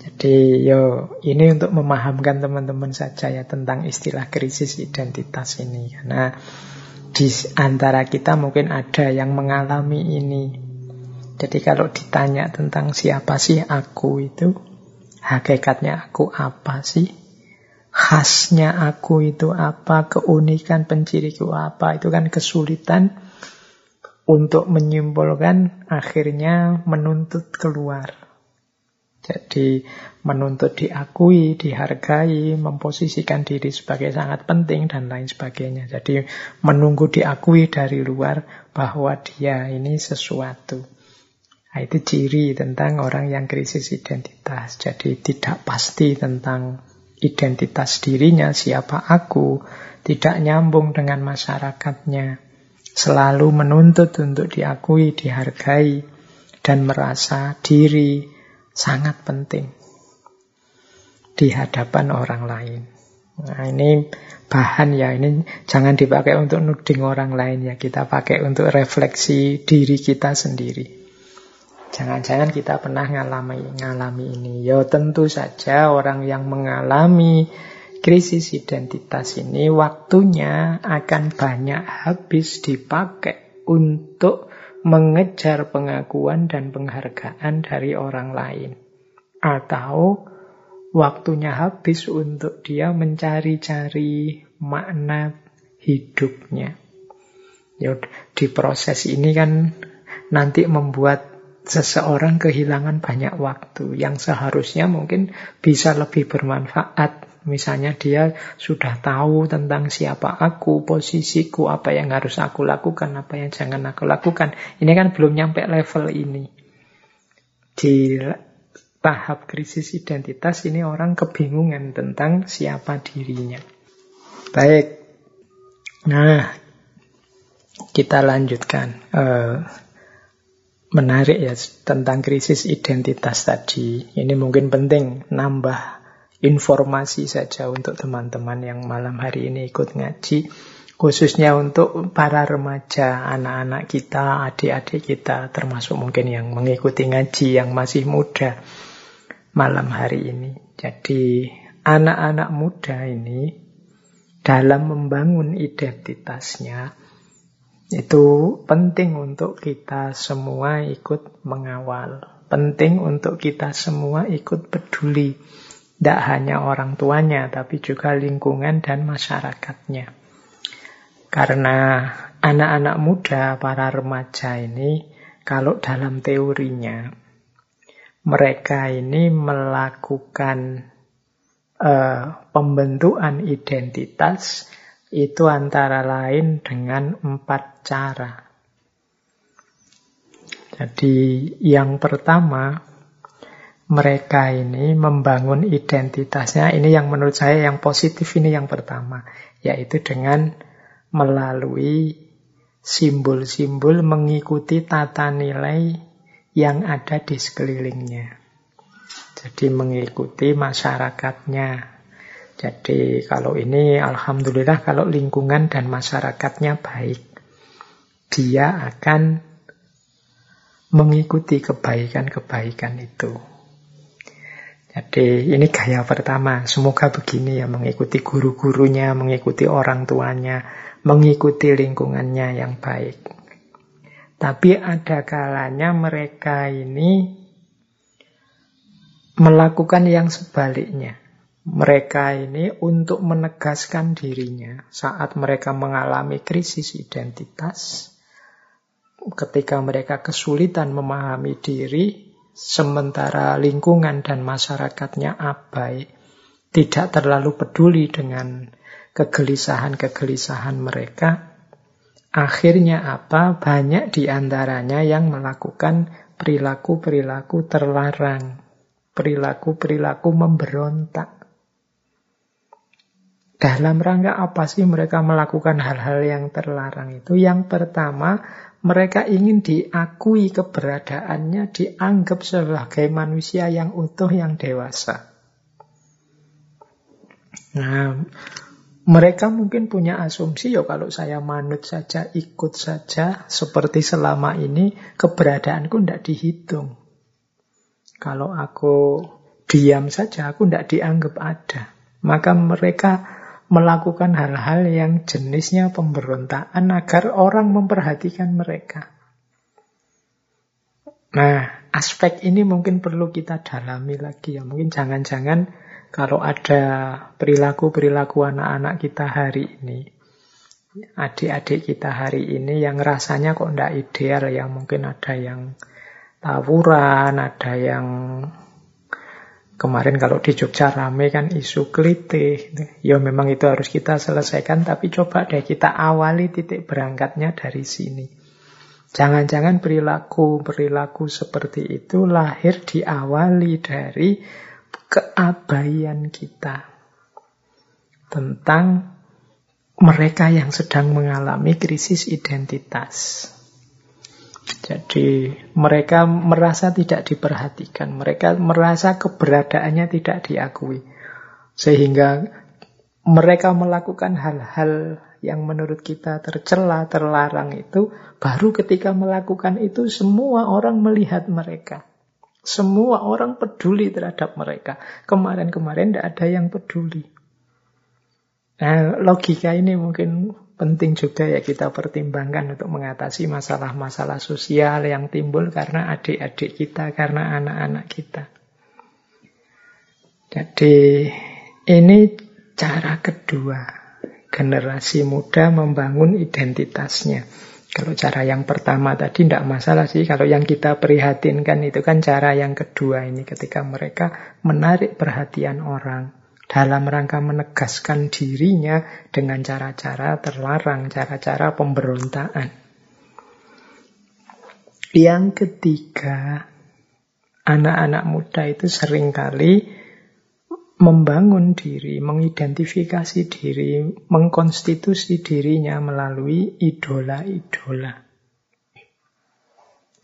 Jadi yo ini untuk memahamkan teman-teman saja ya tentang istilah krisis identitas ini karena di antara kita mungkin ada yang mengalami ini. Jadi kalau ditanya tentang siapa sih aku itu, hakikatnya aku apa sih? Khasnya aku itu apa? Keunikan penciriku apa? Itu kan kesulitan untuk menyimpulkan akhirnya menuntut keluar. Jadi menuntut diakui, dihargai, memposisikan diri sebagai sangat penting dan lain sebagainya. Jadi menunggu diakui dari luar bahwa dia ini sesuatu. Nah, itu ciri tentang orang yang krisis identitas. Jadi tidak pasti tentang identitas dirinya, siapa aku, tidak nyambung dengan masyarakatnya, selalu menuntut untuk diakui, dihargai, dan merasa diri sangat penting di hadapan orang lain. Nah, ini bahan ya, ini jangan dipakai untuk nuding orang lain ya, kita pakai untuk refleksi diri kita sendiri. Jangan-jangan kita pernah ngalami ngalami ini. Ya tentu saja orang yang mengalami krisis identitas ini waktunya akan banyak habis dipakai untuk mengejar pengakuan dan penghargaan dari orang lain. Atau waktunya habis untuk dia mencari-cari makna hidupnya. Ya, di proses ini kan nanti membuat seseorang kehilangan banyak waktu yang seharusnya mungkin bisa lebih bermanfaat. Misalnya dia sudah tahu tentang siapa aku, posisiku, apa yang harus aku lakukan, apa yang jangan aku lakukan. Ini kan belum nyampe level ini. Di tahap krisis identitas ini orang kebingungan tentang siapa dirinya. Baik. Nah, kita lanjutkan. Uh, menarik ya tentang krisis identitas tadi. Ini mungkin penting nambah informasi saja untuk teman-teman yang malam hari ini ikut ngaji. Khususnya untuk para remaja, anak-anak kita, adik-adik kita, termasuk mungkin yang mengikuti ngaji yang masih muda malam hari ini. Jadi anak-anak muda ini dalam membangun identitasnya itu penting untuk kita semua ikut mengawal. Penting untuk kita semua ikut peduli. Tidak hanya orang tuanya, tapi juga lingkungan dan masyarakatnya. Karena anak-anak muda, para remaja ini, kalau dalam teorinya, mereka ini melakukan uh, pembentukan identitas itu antara lain dengan empat cara. Jadi yang pertama, mereka ini membangun identitasnya, ini yang menurut saya yang positif ini yang pertama, yaitu dengan melalui simbol-simbol mengikuti tata nilai yang ada di sekelilingnya. Jadi mengikuti masyarakatnya. Jadi kalau ini alhamdulillah kalau lingkungan dan masyarakatnya baik, dia akan mengikuti kebaikan-kebaikan itu. Jadi ini gaya pertama, semoga begini ya mengikuti guru-gurunya, mengikuti orang tuanya, mengikuti lingkungannya yang baik. Tapi ada kalanya mereka ini melakukan yang sebaliknya. Mereka ini untuk menegaskan dirinya saat mereka mengalami krisis identitas, ketika mereka kesulitan memahami diri, sementara lingkungan dan masyarakatnya abai, tidak terlalu peduli dengan kegelisahan-kegelisahan mereka, Akhirnya apa? Banyak di antaranya yang melakukan perilaku-perilaku terlarang. Perilaku-perilaku memberontak. Dalam rangka apa sih mereka melakukan hal-hal yang terlarang itu? Yang pertama, mereka ingin diakui keberadaannya, dianggap sebagai manusia yang utuh, yang dewasa. Nah, mereka mungkin punya asumsi ya kalau saya manut saja, ikut saja seperti selama ini keberadaanku tidak dihitung. Kalau aku diam saja, aku tidak dianggap ada. Maka mereka melakukan hal-hal yang jenisnya pemberontakan agar orang memperhatikan mereka. Nah, aspek ini mungkin perlu kita dalami lagi ya. Mungkin jangan-jangan kalau ada perilaku-perilaku anak-anak kita hari ini, adik-adik kita hari ini yang rasanya kok tidak ideal, yang mungkin ada yang tawuran, ada yang kemarin kalau di Jogja rame kan isu kelitih. Ya memang itu harus kita selesaikan, tapi coba deh kita awali titik berangkatnya dari sini. Jangan-jangan perilaku-perilaku seperti itu lahir diawali dari keabaian kita. tentang mereka yang sedang mengalami krisis identitas. Jadi mereka merasa tidak diperhatikan, mereka merasa keberadaannya tidak diakui. Sehingga mereka melakukan hal-hal yang menurut kita tercela, terlarang itu, baru ketika melakukan itu semua orang melihat mereka. Semua orang peduli terhadap mereka. Kemarin-kemarin tidak ada yang peduli. Nah, logika ini mungkin penting juga ya kita pertimbangkan untuk mengatasi masalah-masalah sosial yang timbul karena adik-adik kita, karena anak-anak kita. Jadi ini cara kedua generasi muda membangun identitasnya. Kalau cara yang pertama tadi tidak masalah sih. Kalau yang kita prihatinkan itu kan cara yang kedua ini ketika mereka menarik perhatian orang dalam rangka menegaskan dirinya dengan cara-cara terlarang, cara-cara pemberontakan. Yang ketiga, anak-anak muda itu sering kali membangun diri, mengidentifikasi diri, mengkonstitusi dirinya melalui idola-idola.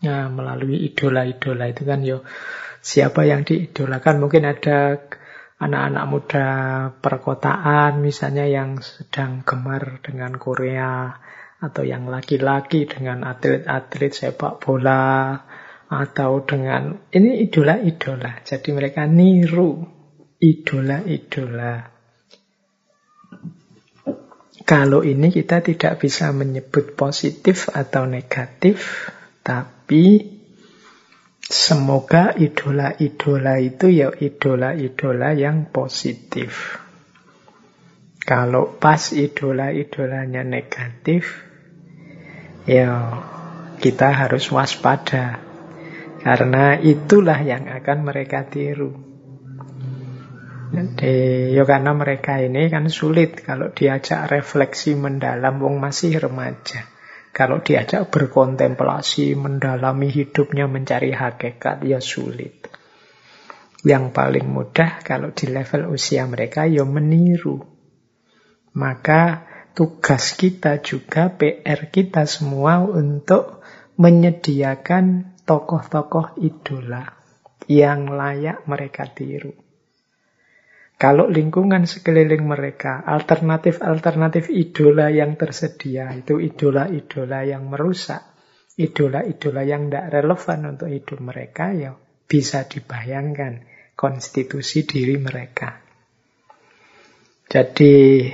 Nah, melalui idola-idola itu kan yo siapa yang diidolakan mungkin ada anak-anak muda perkotaan misalnya yang sedang gemar dengan Korea atau yang laki-laki dengan atlet-atlet sepak bola atau dengan ini idola-idola. Jadi mereka niru idola-idola. Kalau ini kita tidak bisa menyebut positif atau negatif, tapi Semoga idola-idola itu ya idola-idola yang positif. Kalau pas idola-idolanya negatif, ya kita harus waspada. Karena itulah yang akan mereka tiru. Jadi, ya karena mereka ini kan sulit kalau diajak refleksi mendalam, wong masih remaja. Kalau diajak berkontemplasi, mendalami hidupnya, mencari hakikat, ya sulit. Yang paling mudah kalau di level usia mereka, ya meniru. Maka tugas kita juga, PR kita semua untuk menyediakan tokoh-tokoh idola yang layak mereka tiru. Kalau lingkungan sekeliling mereka, alternatif-alternatif idola yang tersedia, itu idola-idola yang merusak, idola-idola yang tidak relevan untuk hidup mereka, ya bisa dibayangkan konstitusi diri mereka. Jadi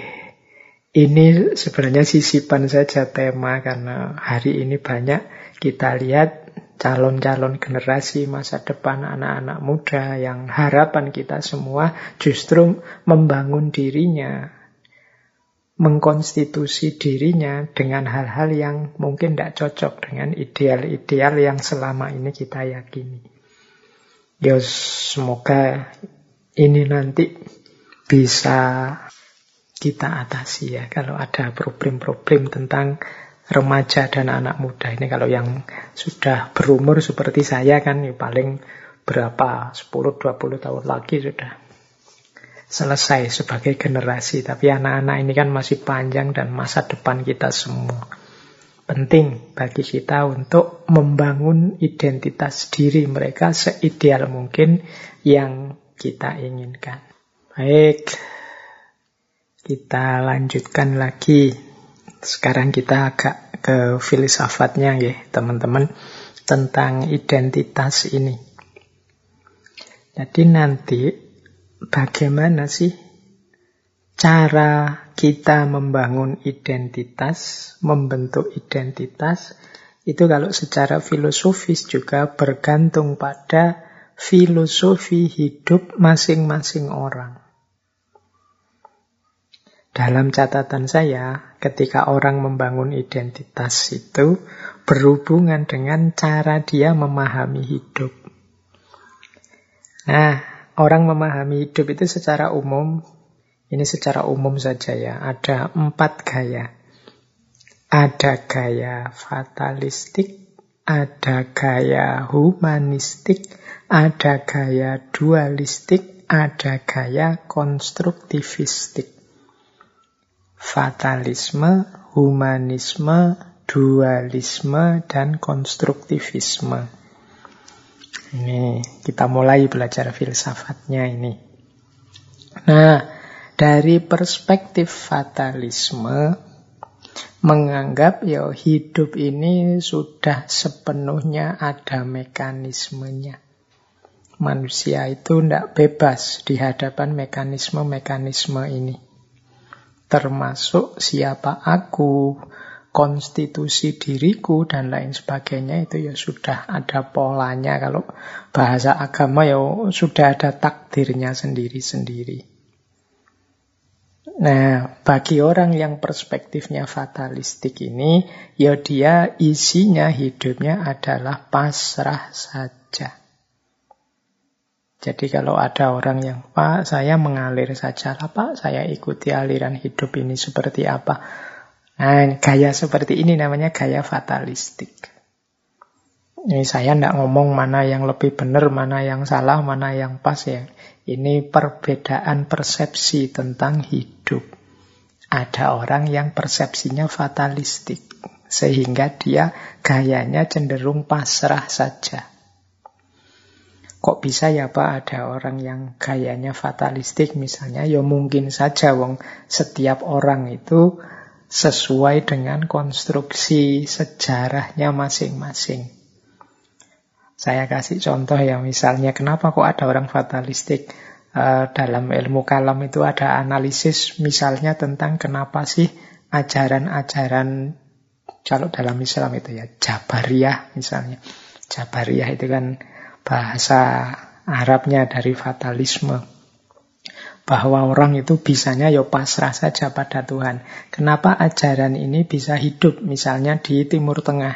ini sebenarnya sisipan saja tema karena hari ini banyak kita lihat calon-calon generasi masa depan anak-anak muda yang harapan kita semua justru membangun dirinya, mengkonstitusi dirinya dengan hal-hal yang mungkin tidak cocok dengan ideal-ideal yang selama ini kita yakini. Ya semoga ini nanti bisa kita atasi ya kalau ada problem-problem tentang remaja dan anak muda. Ini kalau yang sudah berumur seperti saya kan ya paling berapa 10-20 tahun lagi sudah selesai sebagai generasi. Tapi anak-anak ini kan masih panjang dan masa depan kita semua. Penting bagi kita untuk membangun identitas diri mereka seideal mungkin yang kita inginkan. Baik, kita lanjutkan lagi sekarang kita agak ke filsafatnya ya teman-teman tentang identitas ini. Jadi nanti bagaimana sih cara kita membangun identitas, membentuk identitas, itu kalau secara filosofis juga bergantung pada filosofi hidup masing-masing orang. Dalam catatan saya, ketika orang membangun identitas itu berhubungan dengan cara dia memahami hidup. Nah, orang memahami hidup itu secara umum, ini secara umum saja ya, ada empat gaya. Ada gaya fatalistik, ada gaya humanistik, ada gaya dualistik, ada gaya konstruktivistik. Fatalisme, humanisme, dualisme, dan konstruktivisme. Ini kita mulai belajar filsafatnya ini. Nah, dari perspektif fatalisme, menganggap ya hidup ini sudah sepenuhnya ada mekanismenya manusia itu tidak bebas di hadapan mekanisme-mekanisme ini. Termasuk siapa aku, konstitusi diriku, dan lain sebagainya itu ya sudah ada polanya. Kalau bahasa agama ya sudah ada takdirnya sendiri-sendiri. Nah, bagi orang yang perspektifnya fatalistik ini, ya dia isinya hidupnya adalah pasrah saja. Jadi kalau ada orang yang, Pak, saya mengalir saja lah, Pak, saya ikuti aliran hidup ini seperti apa. Nah, gaya seperti ini namanya gaya fatalistik. Ini saya tidak ngomong mana yang lebih benar, mana yang salah, mana yang pas ya. Ini perbedaan persepsi tentang hidup. Ada orang yang persepsinya fatalistik, sehingga dia gayanya cenderung pasrah saja. Kok bisa ya Pak ada orang yang gayanya fatalistik misalnya? Ya mungkin saja wong setiap orang itu sesuai dengan konstruksi sejarahnya masing-masing. Saya kasih contoh ya misalnya kenapa kok ada orang fatalistik? Uh, dalam ilmu kalam itu ada analisis misalnya tentang kenapa sih ajaran-ajaran kalau dalam Islam itu ya Jabariyah misalnya. Jabariyah itu kan bahasa Arabnya dari fatalisme. Bahwa orang itu bisanya ya pasrah saja pada Tuhan. Kenapa ajaran ini bisa hidup misalnya di Timur Tengah?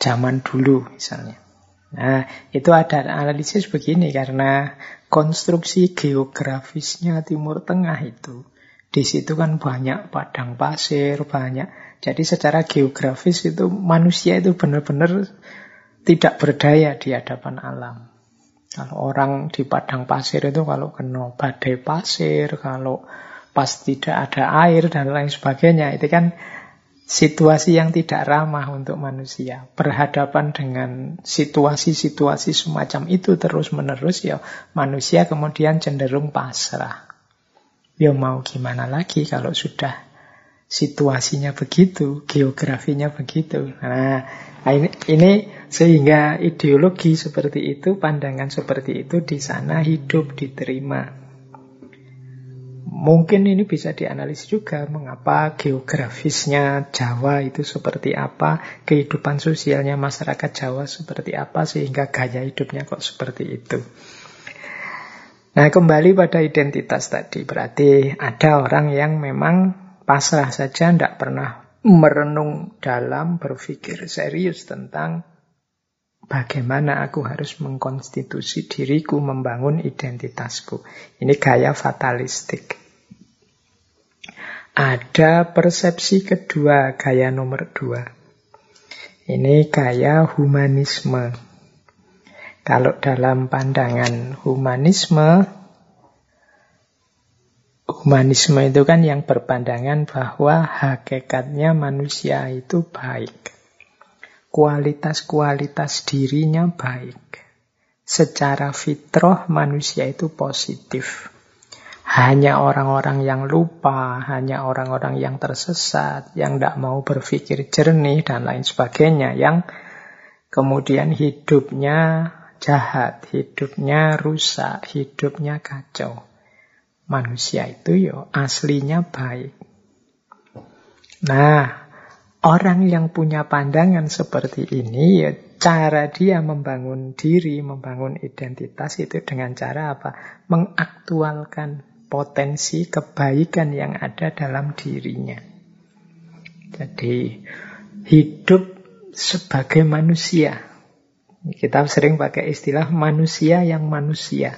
Zaman dulu misalnya. Nah, itu ada analisis begini karena konstruksi geografisnya Timur Tengah itu. Di situ kan banyak padang pasir, banyak. Jadi secara geografis itu manusia itu benar-benar tidak berdaya di hadapan alam. Kalau orang di padang pasir itu kalau kena badai pasir, kalau pas tidak ada air dan lain sebagainya, itu kan situasi yang tidak ramah untuk manusia. Berhadapan dengan situasi-situasi semacam itu terus-menerus ya manusia kemudian cenderung pasrah. Ya mau gimana lagi kalau sudah situasinya begitu, geografinya begitu. Nah, ini, ini sehingga ideologi seperti itu, pandangan seperti itu di sana hidup, diterima. Mungkin ini bisa dianalisis juga mengapa geografisnya Jawa itu seperti apa, kehidupan sosialnya masyarakat Jawa seperti apa, sehingga gaya hidupnya kok seperti itu. Nah kembali pada identitas tadi, berarti ada orang yang memang pasrah saja, tidak pernah merenung dalam, berpikir serius tentang bagaimana aku harus mengkonstitusi diriku, membangun identitasku. Ini gaya fatalistik. Ada persepsi kedua, gaya nomor dua. Ini gaya humanisme. Kalau dalam pandangan humanisme, humanisme itu kan yang berpandangan bahwa hakikatnya manusia itu baik kualitas-kualitas dirinya baik. Secara fitrah manusia itu positif. Hanya orang-orang yang lupa, hanya orang-orang yang tersesat, yang tidak mau berpikir jernih dan lain sebagainya, yang kemudian hidupnya jahat, hidupnya rusak, hidupnya kacau. Manusia itu yo aslinya baik. Nah, Orang yang punya pandangan seperti ini, ya cara dia membangun diri, membangun identitas itu dengan cara apa? Mengaktualkan potensi kebaikan yang ada dalam dirinya. Jadi hidup sebagai manusia. Kita sering pakai istilah manusia yang manusia.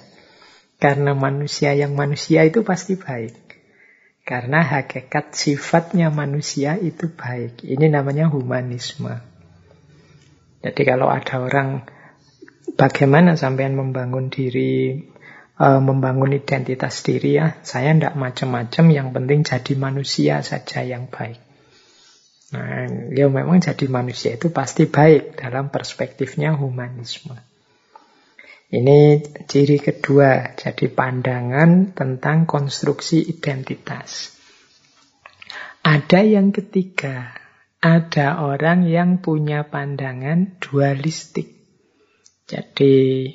Karena manusia yang manusia itu pasti baik. Karena hakikat sifatnya manusia itu baik. Ini namanya humanisme. Jadi kalau ada orang bagaimana sampean membangun diri, uh, membangun identitas diri ya. Saya tidak macam-macam, yang penting jadi manusia saja yang baik. Nah, ya memang jadi manusia itu pasti baik dalam perspektifnya humanisme. Ini ciri kedua, jadi pandangan tentang konstruksi identitas. Ada yang ketiga, ada orang yang punya pandangan dualistik. Jadi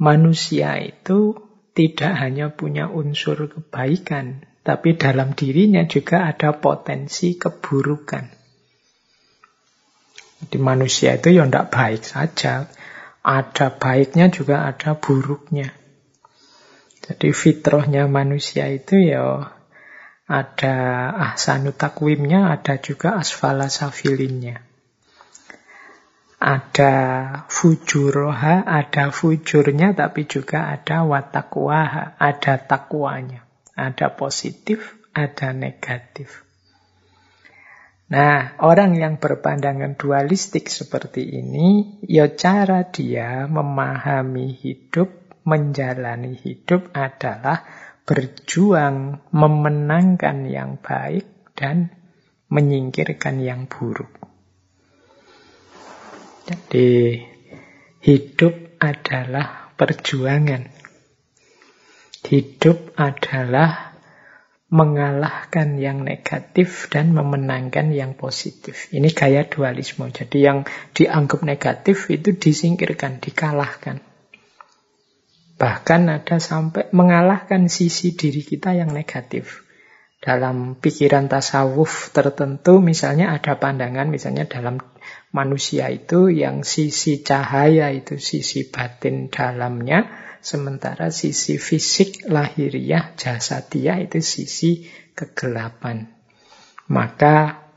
manusia itu tidak hanya punya unsur kebaikan, tapi dalam dirinya juga ada potensi keburukan. Jadi manusia itu ya tidak baik saja, ada baiknya juga ada buruknya. Jadi fitrahnya manusia itu ya ada ahsanu takwimnya, ada juga asfala safilinnya. Ada fujuroha, ada fujurnya, tapi juga ada watakwaha, ada takwanya. Ada positif, ada negatif. Nah, orang yang berpandangan dualistik seperti ini, ya cara dia memahami hidup, menjalani hidup adalah berjuang memenangkan yang baik dan menyingkirkan yang buruk. Jadi, hidup adalah perjuangan. Hidup adalah mengalahkan yang negatif dan memenangkan yang positif. Ini gaya dualisme. Jadi yang dianggap negatif itu disingkirkan, dikalahkan. Bahkan ada sampai mengalahkan sisi diri kita yang negatif. Dalam pikiran tasawuf tertentu misalnya ada pandangan misalnya dalam manusia itu yang sisi cahaya itu sisi batin dalamnya Sementara sisi fisik lahiriah jasadiah itu sisi kegelapan. Maka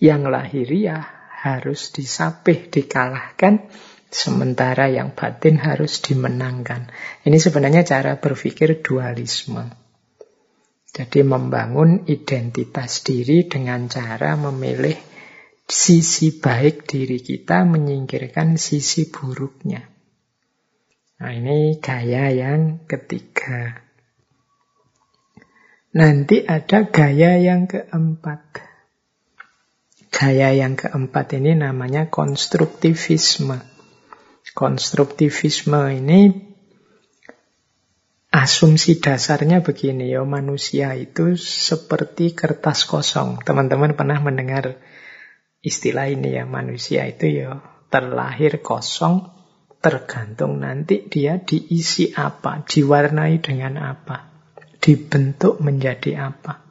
yang lahiriah harus disapih, dikalahkan, sementara yang batin harus dimenangkan. Ini sebenarnya cara berpikir dualisme. Jadi membangun identitas diri dengan cara memilih sisi baik diri kita, menyingkirkan sisi buruknya. Nah ini gaya yang ketiga. Nanti ada gaya yang keempat. Gaya yang keempat ini namanya konstruktivisme. Konstruktivisme ini asumsi dasarnya begini ya, manusia itu seperti kertas kosong. Teman-teman pernah mendengar istilah ini ya, manusia itu ya terlahir kosong, tergantung nanti dia diisi apa, diwarnai dengan apa, dibentuk menjadi apa.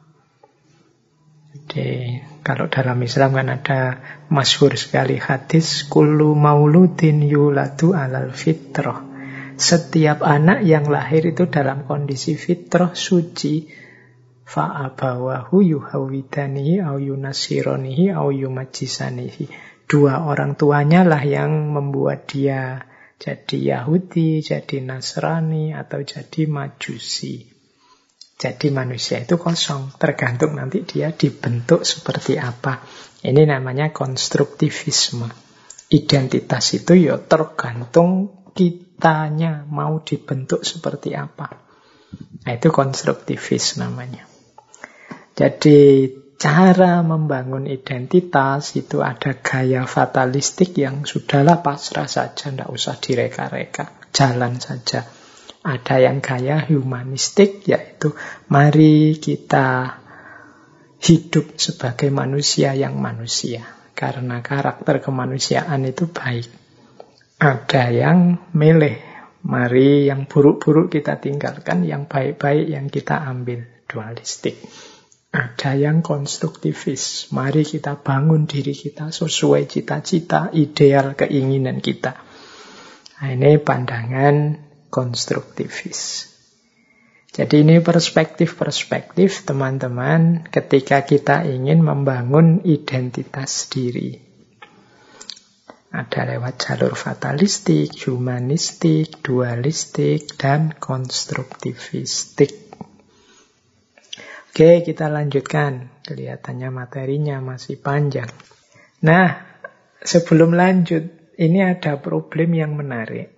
Jadi kalau dalam Islam kan ada masyhur sekali hadis kullu mauludin yuladu alal fitrah. Setiap anak yang lahir itu dalam kondisi fitrah suci fa'abawahu yuhawidanihi au yunasironihi au yumajisanihi. Dua orang tuanya lah yang membuat dia jadi Yahudi, jadi Nasrani, atau jadi Majusi. Jadi manusia itu kosong, tergantung nanti dia dibentuk seperti apa. Ini namanya konstruktivisme. Identitas itu ya tergantung kitanya mau dibentuk seperti apa. Nah itu konstruktivis namanya. Jadi cara membangun identitas itu ada gaya fatalistik yang sudahlah pasrah saja, tidak usah direka-reka, jalan saja. Ada yang gaya humanistik, yaitu mari kita hidup sebagai manusia yang manusia. Karena karakter kemanusiaan itu baik. Ada yang milih, mari yang buruk-buruk kita tinggalkan, yang baik-baik yang kita ambil, dualistik. Ada yang konstruktivis. Mari kita bangun diri kita sesuai cita-cita, ideal, keinginan kita. Nah, ini pandangan konstruktivis. Jadi ini perspektif-perspektif teman-teman ketika kita ingin membangun identitas diri. Ada lewat jalur fatalistik, humanistik, dualistik, dan konstruktivistik. Oke, kita lanjutkan. Kelihatannya materinya masih panjang. Nah, sebelum lanjut, ini ada problem yang menarik.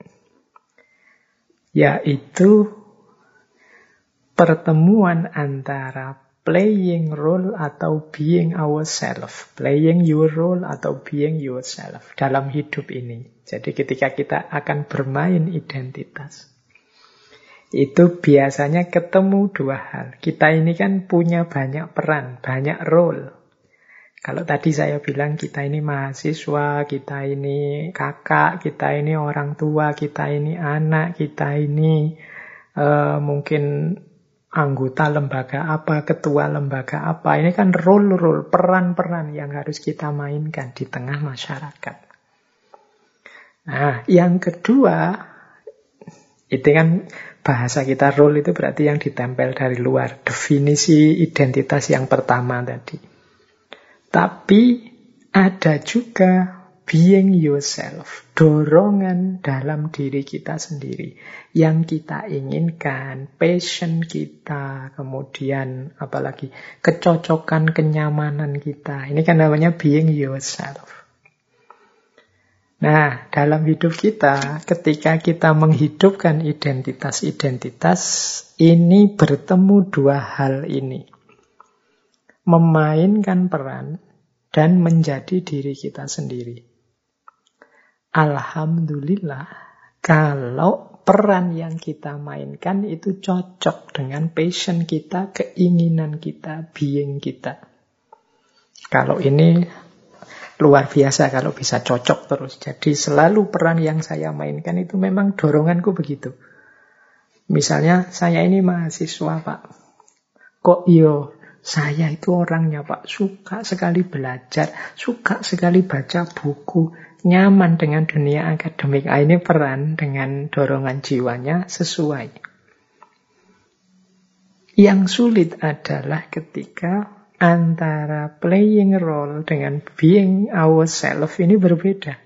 Yaitu pertemuan antara playing role atau being ourselves. Playing your role atau being yourself dalam hidup ini. Jadi ketika kita akan bermain identitas. Itu biasanya ketemu dua hal. Kita ini kan punya banyak peran, banyak role. Kalau tadi saya bilang kita ini mahasiswa, kita ini kakak, kita ini orang tua, kita ini anak, kita ini uh, mungkin anggota lembaga apa, ketua lembaga apa. Ini kan role-role, peran-peran yang harus kita mainkan di tengah masyarakat. Nah, yang kedua, itu kan bahasa kita role itu berarti yang ditempel dari luar. Definisi identitas yang pertama tadi. Tapi ada juga being yourself, dorongan dalam diri kita sendiri yang kita inginkan, passion kita, kemudian apalagi kecocokan, kenyamanan kita. Ini kan namanya being yourself. Nah, dalam hidup kita, ketika kita menghidupkan identitas-identitas, ini bertemu dua hal ini. Memainkan peran dan menjadi diri kita sendiri. Alhamdulillah kalau peran yang kita mainkan itu cocok dengan passion kita, keinginan kita, being kita. Kalau ini luar biasa kalau bisa cocok terus. Jadi selalu peran yang saya mainkan itu memang doronganku begitu. Misalnya saya ini mahasiswa pak. Kok iyo saya itu orangnya pak suka sekali belajar, suka sekali baca buku, nyaman dengan dunia akademik. Ah, ini peran dengan dorongan jiwanya sesuai. Yang sulit adalah ketika antara playing role dengan being ourselves ini berbeda.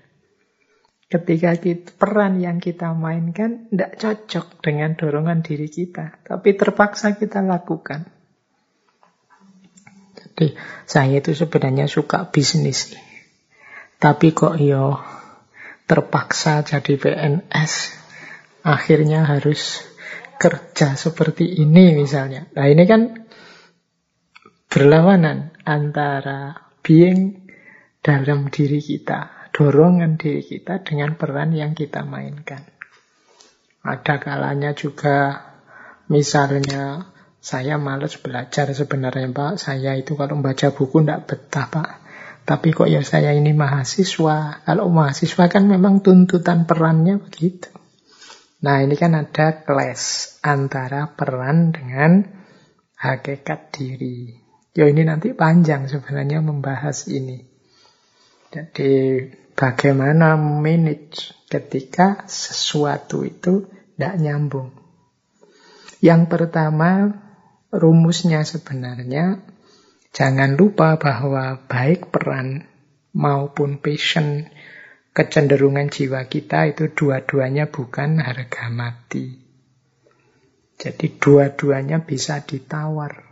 Ketika kita, peran yang kita mainkan tidak cocok dengan dorongan diri kita, tapi terpaksa kita lakukan. Jadi saya itu sebenarnya suka bisnis. Tapi kok yo terpaksa jadi PNS. Akhirnya harus kerja seperti ini misalnya. Nah ini kan berlawanan antara being dalam diri kita, dorongan diri kita dengan peran yang kita mainkan. Ada kalanya juga misalnya saya males belajar sebenarnya Pak. Saya itu kalau membaca buku tidak betah Pak. Tapi kok ya saya ini mahasiswa. Kalau mahasiswa kan memang tuntutan perannya begitu. Nah ini kan ada clash antara peran dengan hakikat diri. Ya ini nanti panjang sebenarnya membahas ini. Jadi bagaimana manage ketika sesuatu itu tidak nyambung. Yang pertama rumusnya sebenarnya Jangan lupa bahwa baik peran maupun passion, kecenderungan jiwa kita itu dua-duanya bukan harga mati. Jadi dua-duanya bisa ditawar.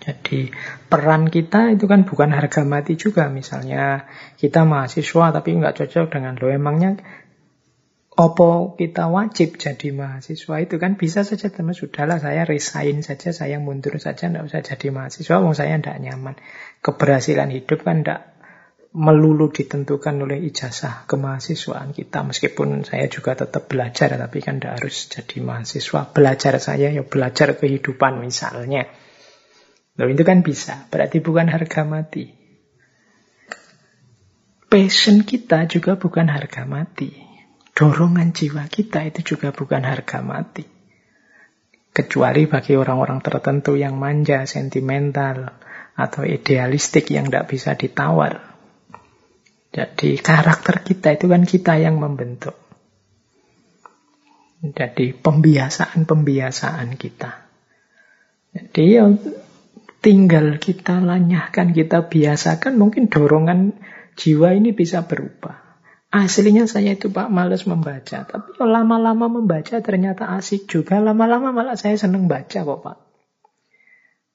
Jadi peran kita itu kan bukan harga mati juga. Misalnya kita mahasiswa tapi nggak cocok dengan lo. Emangnya Opo kita wajib jadi mahasiswa itu kan bisa saja teman sudahlah saya resign saja, saya mundur saja, tidak usah jadi mahasiswa, wong saya tidak nyaman. Keberhasilan hidup kan tidak melulu ditentukan oleh ijazah kemahasiswaan kita. Meskipun saya juga tetap belajar, tapi kan tidak harus jadi mahasiswa. Belajar saya ya belajar kehidupan misalnya. Loh itu kan bisa, berarti bukan harga mati. Passion kita juga bukan harga mati dorongan jiwa kita itu juga bukan harga mati. Kecuali bagi orang-orang tertentu yang manja, sentimental, atau idealistik yang tidak bisa ditawar. Jadi karakter kita itu kan kita yang membentuk. Jadi pembiasaan-pembiasaan kita. Jadi ya tinggal kita lanyahkan, kita biasakan, mungkin dorongan jiwa ini bisa berubah. Aslinya saya itu Pak males membaca, tapi lama-lama membaca ternyata asik juga. Lama-lama malah saya senang baca kok Pak.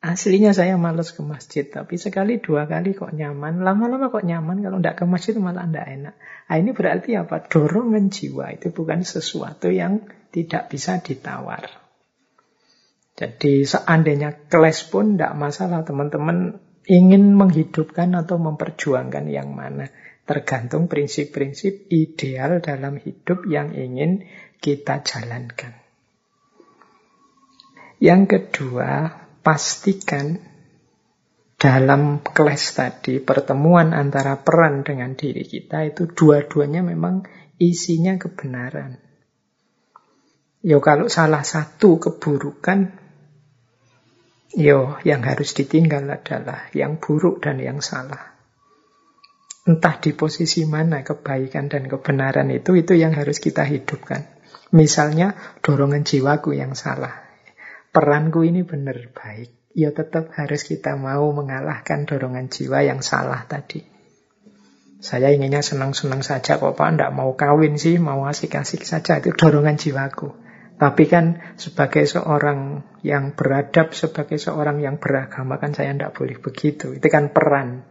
Aslinya saya males ke masjid, tapi sekali dua kali kok nyaman. Lama-lama kok nyaman, kalau tidak ke masjid malah tidak enak. Nah, ini berarti apa? Dorongan jiwa itu bukan sesuatu yang tidak bisa ditawar. Jadi seandainya kelas pun tidak masalah teman-teman ingin menghidupkan atau memperjuangkan yang mana. Tergantung prinsip-prinsip ideal dalam hidup yang ingin kita jalankan. Yang kedua, pastikan dalam kelas tadi pertemuan antara peran dengan diri kita itu dua-duanya memang isinya kebenaran. Yo kalau salah satu keburukan, yo yang harus ditinggal adalah yang buruk dan yang salah. Entah di posisi mana kebaikan dan kebenaran itu, itu yang harus kita hidupkan. Misalnya dorongan jiwaku yang salah peranku ini benar baik, ya tetap harus kita mau mengalahkan dorongan jiwa yang salah tadi. Saya inginnya senang-senang saja kok Pak, tidak mau kawin sih, mau asik-asik saja, itu dorongan jiwaku. Tapi kan sebagai seorang yang beradab, sebagai seorang yang beragama kan saya tidak boleh begitu. Itu kan peran.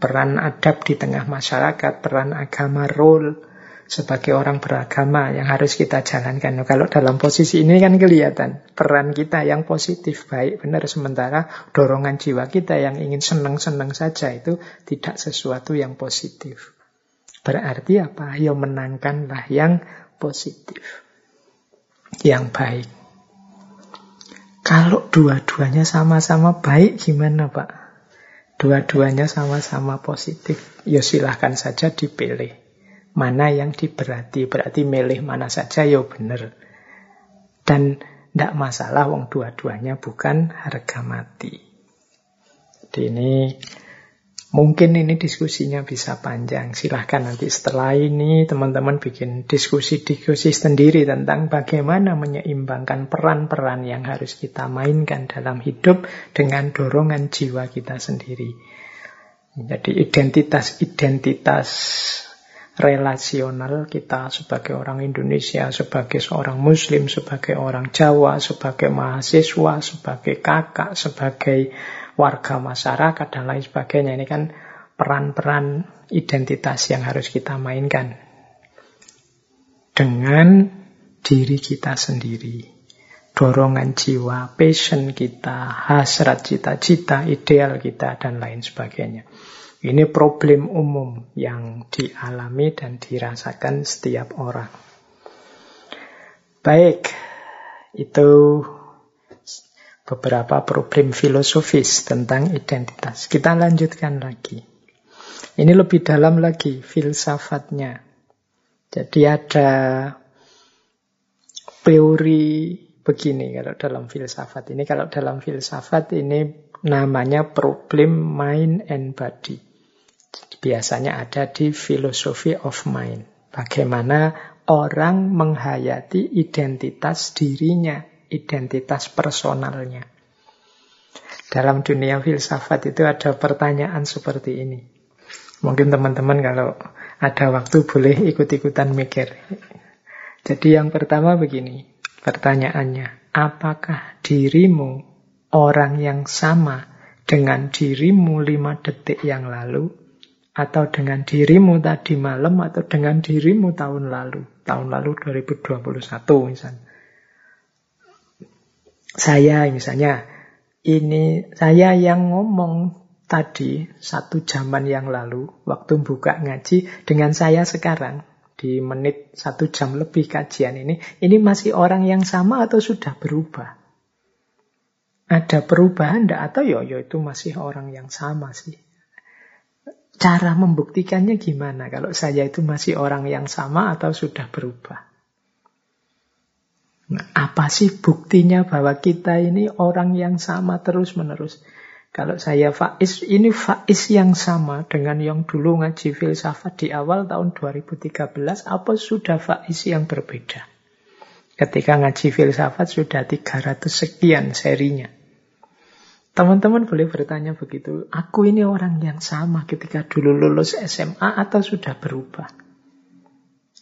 Peran adab di tengah masyarakat, peran agama, role sebagai orang beragama yang harus kita jalankan. Kalau dalam posisi ini kan kelihatan peran kita yang positif, baik benar. Sementara dorongan jiwa kita yang ingin senang-senang saja itu tidak sesuatu yang positif. Berarti apa? Ya menangkanlah yang positif. Yang baik. Kalau dua-duanya sama-sama baik gimana Pak? Dua-duanya sama-sama positif. Ya silahkan saja dipilih mana yang diberati. Berarti milih mana saja ya benar. Dan tidak masalah wong dua-duanya bukan harga mati. Jadi ini mungkin ini diskusinya bisa panjang. Silahkan nanti setelah ini teman-teman bikin diskusi-diskusi sendiri tentang bagaimana menyeimbangkan peran-peran yang harus kita mainkan dalam hidup dengan dorongan jiwa kita sendiri. Jadi identitas-identitas relasional kita sebagai orang Indonesia, sebagai seorang Muslim, sebagai orang Jawa, sebagai mahasiswa, sebagai kakak, sebagai warga masyarakat, dan lain sebagainya. Ini kan peran-peran identitas yang harus kita mainkan dengan diri kita sendiri. Dorongan jiwa, passion kita, hasrat cita-cita, ideal kita, dan lain sebagainya. Ini problem umum yang dialami dan dirasakan setiap orang. Baik, itu beberapa problem filosofis tentang identitas. Kita lanjutkan lagi. Ini lebih dalam lagi filsafatnya. Jadi ada teori begini kalau dalam filsafat ini. Kalau dalam filsafat ini namanya problem mind and body biasanya ada di filosofi of mind. Bagaimana orang menghayati identitas dirinya, identitas personalnya. Dalam dunia filsafat itu ada pertanyaan seperti ini. Mungkin teman-teman kalau ada waktu boleh ikut-ikutan mikir. Jadi yang pertama begini, pertanyaannya, apakah dirimu orang yang sama dengan dirimu lima detik yang lalu? atau dengan dirimu tadi malam atau dengan dirimu tahun lalu. Tahun lalu 2021 misalnya. Saya misalnya, ini saya yang ngomong tadi satu zaman yang lalu waktu buka ngaji dengan saya sekarang di menit satu jam lebih kajian ini, ini masih orang yang sama atau sudah berubah? Ada perubahan enggak? Atau yo, yo itu masih orang yang sama sih. Cara membuktikannya gimana kalau saya itu masih orang yang sama atau sudah berubah? Nah, apa sih buktinya bahwa kita ini orang yang sama terus-menerus? Kalau saya Faiz, ini Faiz yang sama dengan yang dulu ngaji filsafat di awal tahun 2013, apa sudah Faiz yang berbeda? Ketika ngaji filsafat sudah 300 sekian serinya. Teman-teman boleh bertanya begitu, aku ini orang yang sama ketika dulu lulus SMA atau sudah berubah?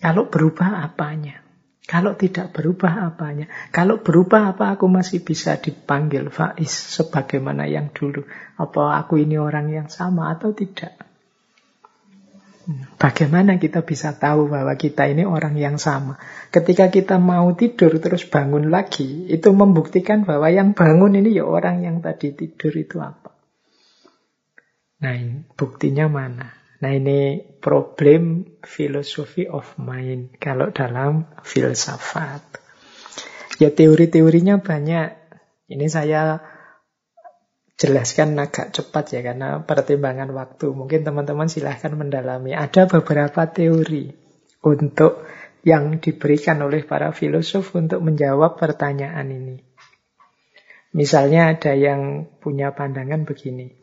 Kalau berubah apanya? Kalau tidak berubah apanya? Kalau berubah apa aku masih bisa dipanggil Faiz sebagaimana yang dulu? Apa aku ini orang yang sama atau tidak? Bagaimana kita bisa tahu bahwa kita ini orang yang sama? Ketika kita mau tidur terus bangun lagi, itu membuktikan bahwa yang bangun ini ya orang yang tadi tidur itu apa? Nah, buktinya mana? Nah ini problem filosofi of mind kalau dalam filsafat. Ya teori-teorinya banyak. Ini saya jelaskan agak cepat ya karena pertimbangan waktu. Mungkin teman-teman silahkan mendalami. Ada beberapa teori untuk yang diberikan oleh para filosof untuk menjawab pertanyaan ini. Misalnya ada yang punya pandangan begini.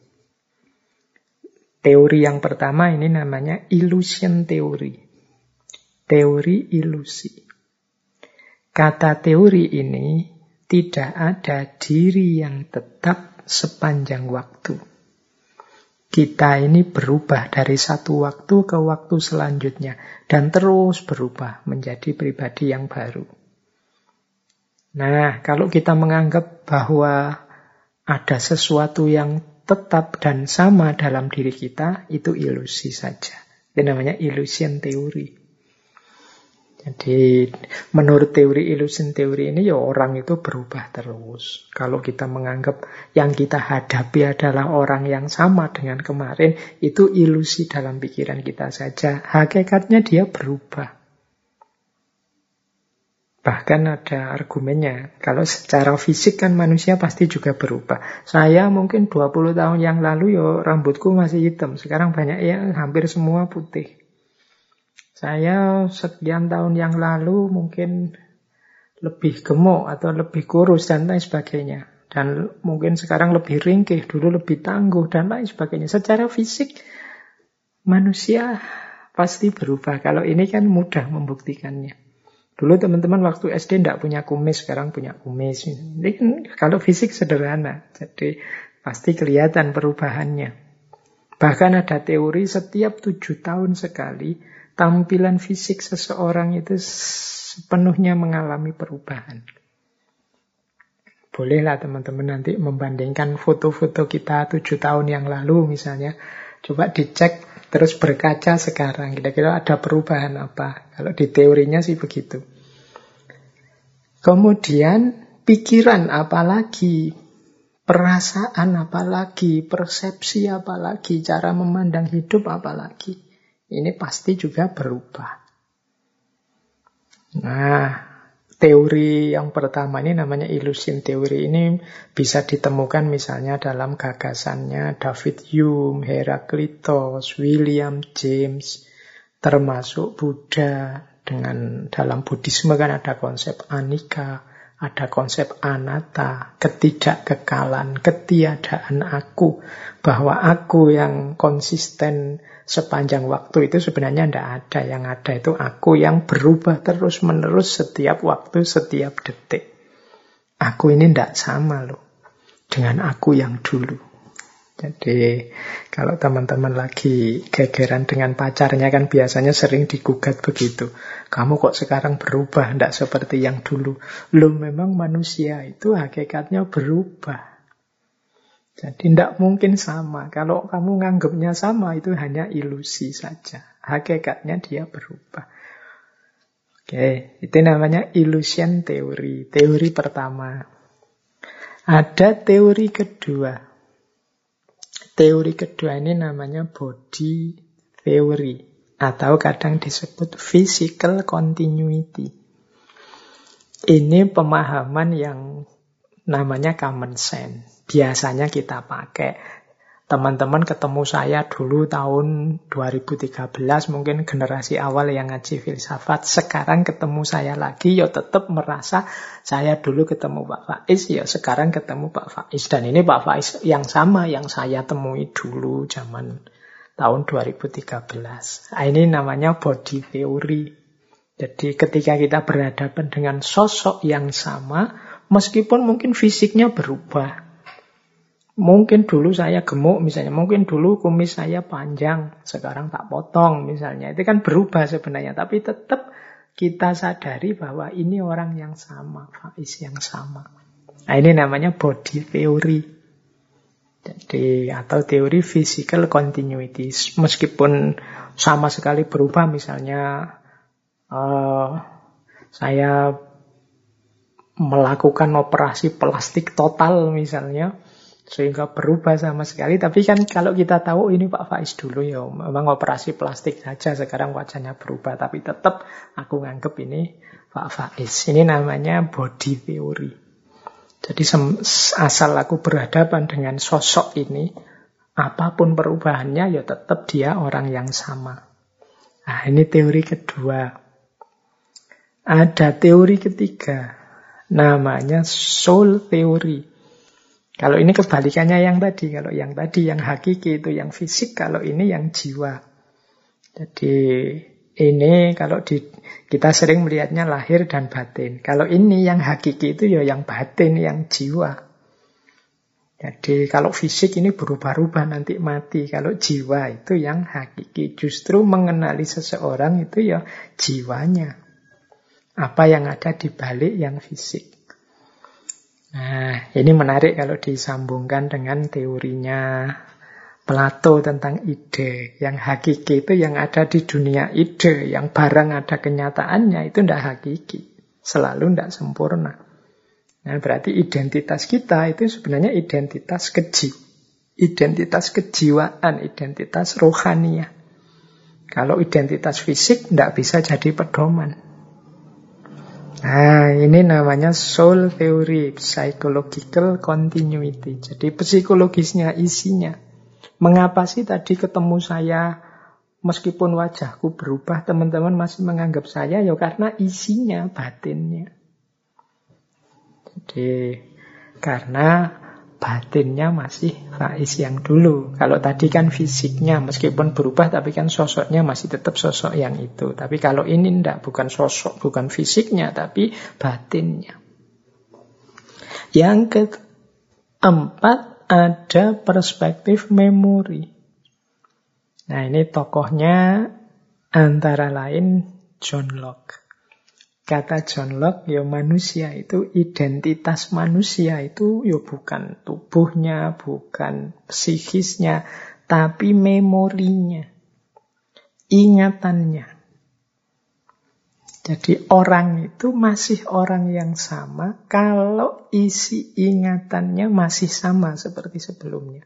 Teori yang pertama ini namanya illusion teori. Teori ilusi. Kata teori ini tidak ada diri yang tetap sepanjang waktu. Kita ini berubah dari satu waktu ke waktu selanjutnya dan terus berubah menjadi pribadi yang baru. Nah, kalau kita menganggap bahwa ada sesuatu yang tetap dan sama dalam diri kita, itu ilusi saja. Itu namanya illusion teori. Jadi menurut teori illusion teori ini ya orang itu berubah terus. Kalau kita menganggap yang kita hadapi adalah orang yang sama dengan kemarin, itu ilusi dalam pikiran kita saja. Hakikatnya dia berubah. Bahkan ada argumennya, kalau secara fisik kan manusia pasti juga berubah. Saya mungkin 20 tahun yang lalu ya rambutku masih hitam, sekarang banyak yang hampir semua putih. Saya sekian tahun yang lalu mungkin lebih gemuk atau lebih kurus dan lain sebagainya. Dan mungkin sekarang lebih ringkih, dulu lebih tangguh dan lain sebagainya. Secara fisik manusia pasti berubah. Kalau ini kan mudah membuktikannya. Dulu teman-teman waktu SD tidak punya kumis, sekarang punya kumis. Ini kan kalau fisik sederhana, jadi pasti kelihatan perubahannya. Bahkan ada teori setiap tujuh tahun sekali tampilan fisik seseorang itu sepenuhnya mengalami perubahan. Bolehlah teman-teman nanti membandingkan foto-foto kita tujuh tahun yang lalu misalnya. Coba dicek Terus berkaca sekarang, kira-kira ada perubahan apa? Kalau di teorinya sih begitu. Kemudian pikiran apa lagi? Perasaan apa lagi? Persepsi apa lagi? Cara memandang hidup apa lagi? Ini pasti juga berubah. Nah, teori yang pertama ini namanya illusion teori ini bisa ditemukan misalnya dalam gagasannya David Hume, Heraclitus, William James, termasuk Buddha. Dengan dalam Buddhisme kan ada konsep anika, ada konsep anatta, ketidakkekalan, ketiadaan aku, bahwa aku yang konsisten sepanjang waktu itu sebenarnya tidak ada. Yang ada itu aku yang berubah terus-menerus setiap waktu, setiap detik. Aku ini tidak sama loh dengan aku yang dulu. Jadi kalau teman-teman lagi gegeran dengan pacarnya kan biasanya sering digugat begitu. Kamu kok sekarang berubah, tidak seperti yang dulu. Lo memang manusia itu hakikatnya berubah. Jadi tidak mungkin sama. Kalau kamu nganggapnya sama, itu hanya ilusi saja. Hakikatnya dia berubah. Oke, itu namanya illusion teori. Teori pertama. Ada teori kedua. Teori kedua ini namanya body theory. Atau kadang disebut physical continuity. Ini pemahaman yang namanya common sense biasanya kita pakai. Teman-teman ketemu saya dulu tahun 2013, mungkin generasi awal yang ngaji filsafat. Sekarang ketemu saya lagi, ya tetap merasa saya dulu ketemu Pak Faiz, ya sekarang ketemu Pak Faiz. Dan ini Pak Faiz yang sama yang saya temui dulu zaman tahun 2013. Nah, ini namanya body theory. Jadi ketika kita berhadapan dengan sosok yang sama, meskipun mungkin fisiknya berubah, Mungkin dulu saya gemuk misalnya, mungkin dulu kumis saya panjang, sekarang tak potong misalnya. Itu kan berubah sebenarnya, tapi tetap kita sadari bahwa ini orang yang sama, Faiz yang sama. Nah, ini namanya body theory. Jadi atau teori physical continuity. Meskipun sama sekali berubah, misalnya uh, saya melakukan operasi plastik total misalnya, sehingga berubah sama sekali. Tapi kan kalau kita tahu ini Pak Faiz dulu ya, memang operasi plastik saja sekarang wajahnya berubah. Tapi tetap aku nganggep ini Pak Faiz. Ini namanya body theory. Jadi asal aku berhadapan dengan sosok ini, apa pun perubahannya ya tetap dia orang yang sama. Nah ini teori kedua. Ada teori ketiga, namanya soul theory. Kalau ini kebalikannya yang tadi. Kalau yang tadi yang hakiki itu yang fisik, kalau ini yang jiwa. Jadi ini kalau di, kita sering melihatnya lahir dan batin. Kalau ini yang hakiki itu ya yang batin, yang jiwa. Jadi kalau fisik ini berubah-ubah nanti mati. Kalau jiwa itu yang hakiki. Justru mengenali seseorang itu ya jiwanya. Apa yang ada di balik yang fisik. Nah, ini menarik kalau disambungkan dengan teorinya Plato tentang ide. Yang hakiki itu yang ada di dunia ide, yang barang ada kenyataannya itu tidak hakiki. Selalu tidak sempurna. Nah, berarti identitas kita itu sebenarnya identitas keji. Identitas kejiwaan, identitas rohania. Kalau identitas fisik tidak bisa jadi pedoman. Nah, ini namanya soul theory, psychological continuity. Jadi psikologisnya, isinya. Mengapa sih tadi ketemu saya, meskipun wajahku berubah, teman-teman masih menganggap saya? Ya karena isinya, batinnya. Jadi, karena batinnya masih Faiz yang dulu. Kalau tadi kan fisiknya meskipun berubah tapi kan sosoknya masih tetap sosok yang itu. Tapi kalau ini ndak bukan sosok, bukan fisiknya tapi batinnya. Yang keempat ada perspektif memori. Nah ini tokohnya antara lain John Locke. Kata John Locke, ya manusia itu identitas manusia itu ya bukan tubuhnya, bukan psikisnya, tapi memorinya, ingatannya. Jadi orang itu masih orang yang sama kalau isi ingatannya masih sama seperti sebelumnya.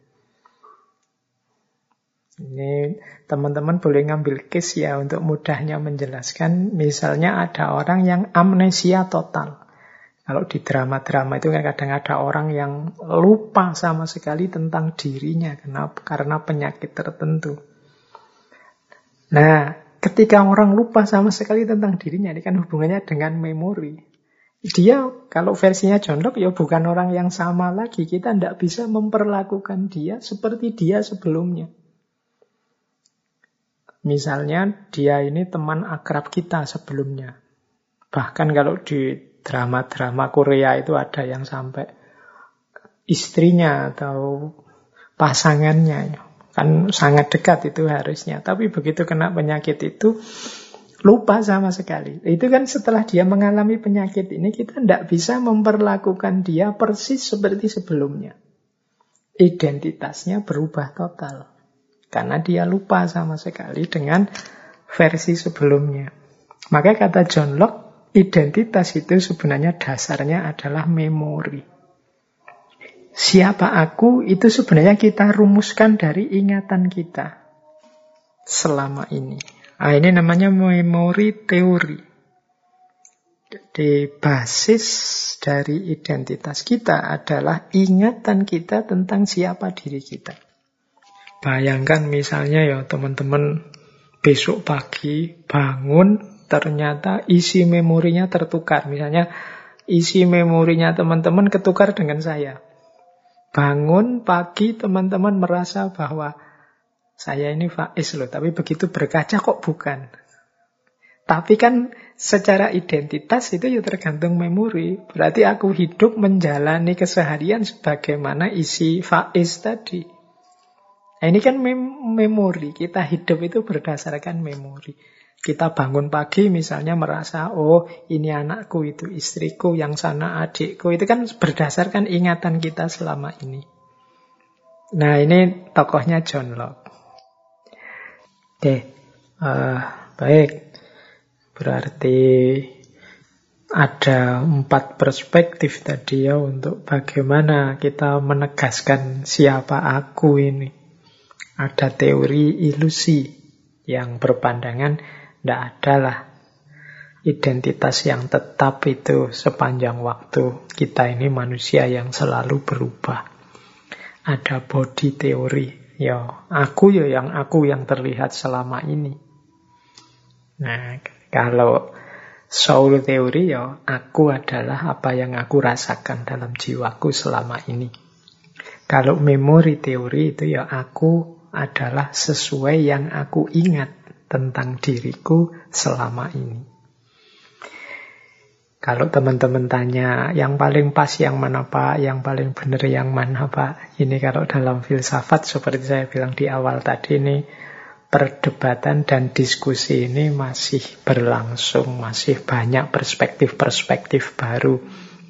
Ini teman-teman boleh ngambil case ya untuk mudahnya menjelaskan. Misalnya ada orang yang amnesia total. Kalau di drama-drama itu kan kadang ada orang yang lupa sama sekali tentang dirinya kenapa? karena penyakit tertentu. Nah, ketika orang lupa sama sekali tentang dirinya, ini kan hubungannya dengan memori. Dia, kalau versinya John Locke, ya bukan orang yang sama lagi. Kita tidak bisa memperlakukan dia seperti dia sebelumnya. Misalnya dia ini teman akrab kita sebelumnya. Bahkan kalau di drama-drama Korea itu ada yang sampai istrinya atau pasangannya. Kan sangat dekat itu harusnya. Tapi begitu kena penyakit itu lupa sama sekali. Itu kan setelah dia mengalami penyakit ini kita tidak bisa memperlakukan dia persis seperti sebelumnya. Identitasnya berubah total. Karena dia lupa sama sekali dengan versi sebelumnya. Maka kata John Locke, identitas itu sebenarnya dasarnya adalah memori. Siapa aku itu sebenarnya kita rumuskan dari ingatan kita selama ini. Nah, ini namanya memori teori. Jadi basis dari identitas kita adalah ingatan kita tentang siapa diri kita. Bayangkan misalnya ya teman-teman besok pagi bangun ternyata isi memorinya tertukar. Misalnya isi memorinya teman-teman ketukar dengan saya. Bangun pagi teman-teman merasa bahwa saya ini Faiz loh, tapi begitu berkaca kok bukan. Tapi kan secara identitas itu ya tergantung memori. Berarti aku hidup menjalani keseharian sebagaimana isi Faiz tadi. Nah, ini kan mem memori, kita hidup itu berdasarkan memori. Kita bangun pagi misalnya merasa, oh ini anakku, itu istriku, yang sana adikku. Itu kan berdasarkan ingatan kita selama ini. Nah ini tokohnya John Locke. Oke, uh, baik. Berarti ada empat perspektif tadi ya untuk bagaimana kita menegaskan siapa aku ini. Ada teori ilusi yang berpandangan tidak adalah identitas yang tetap itu sepanjang waktu. Kita ini manusia yang selalu berubah. Ada body teori. Ya, aku ya yang aku yang terlihat selama ini. Nah, kalau soul teori ya aku adalah apa yang aku rasakan dalam jiwaku selama ini. Kalau memori teori itu ya aku adalah sesuai yang aku ingat tentang diriku selama ini. Kalau teman-teman tanya yang paling pas yang mana Pak, yang paling benar yang mana Pak, ini kalau dalam filsafat seperti saya bilang di awal tadi ini perdebatan dan diskusi ini masih berlangsung, masih banyak perspektif-perspektif baru.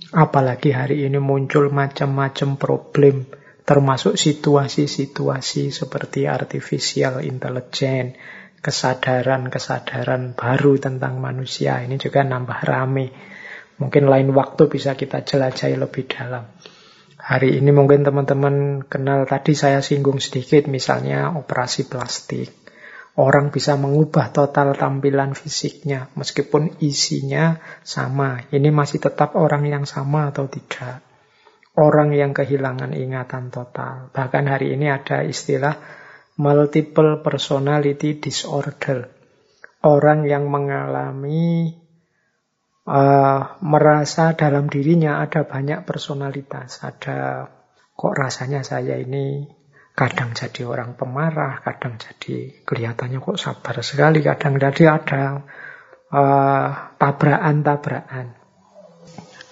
Apalagi hari ini muncul macam-macam problem, termasuk situasi-situasi seperti artificial intelligence, kesadaran-kesadaran baru tentang manusia. Ini juga nambah rame. Mungkin lain waktu bisa kita jelajahi lebih dalam. Hari ini mungkin teman-teman kenal tadi saya singgung sedikit misalnya operasi plastik. Orang bisa mengubah total tampilan fisiknya meskipun isinya sama. Ini masih tetap orang yang sama atau tidak. Orang yang kehilangan ingatan total. Bahkan hari ini ada istilah multiple personality disorder. Orang yang mengalami uh, merasa dalam dirinya ada banyak personalitas. Ada kok rasanya saya ini kadang jadi orang pemarah, kadang jadi kelihatannya kok sabar sekali, kadang jadi ada uh, tabrakan-tabrakan.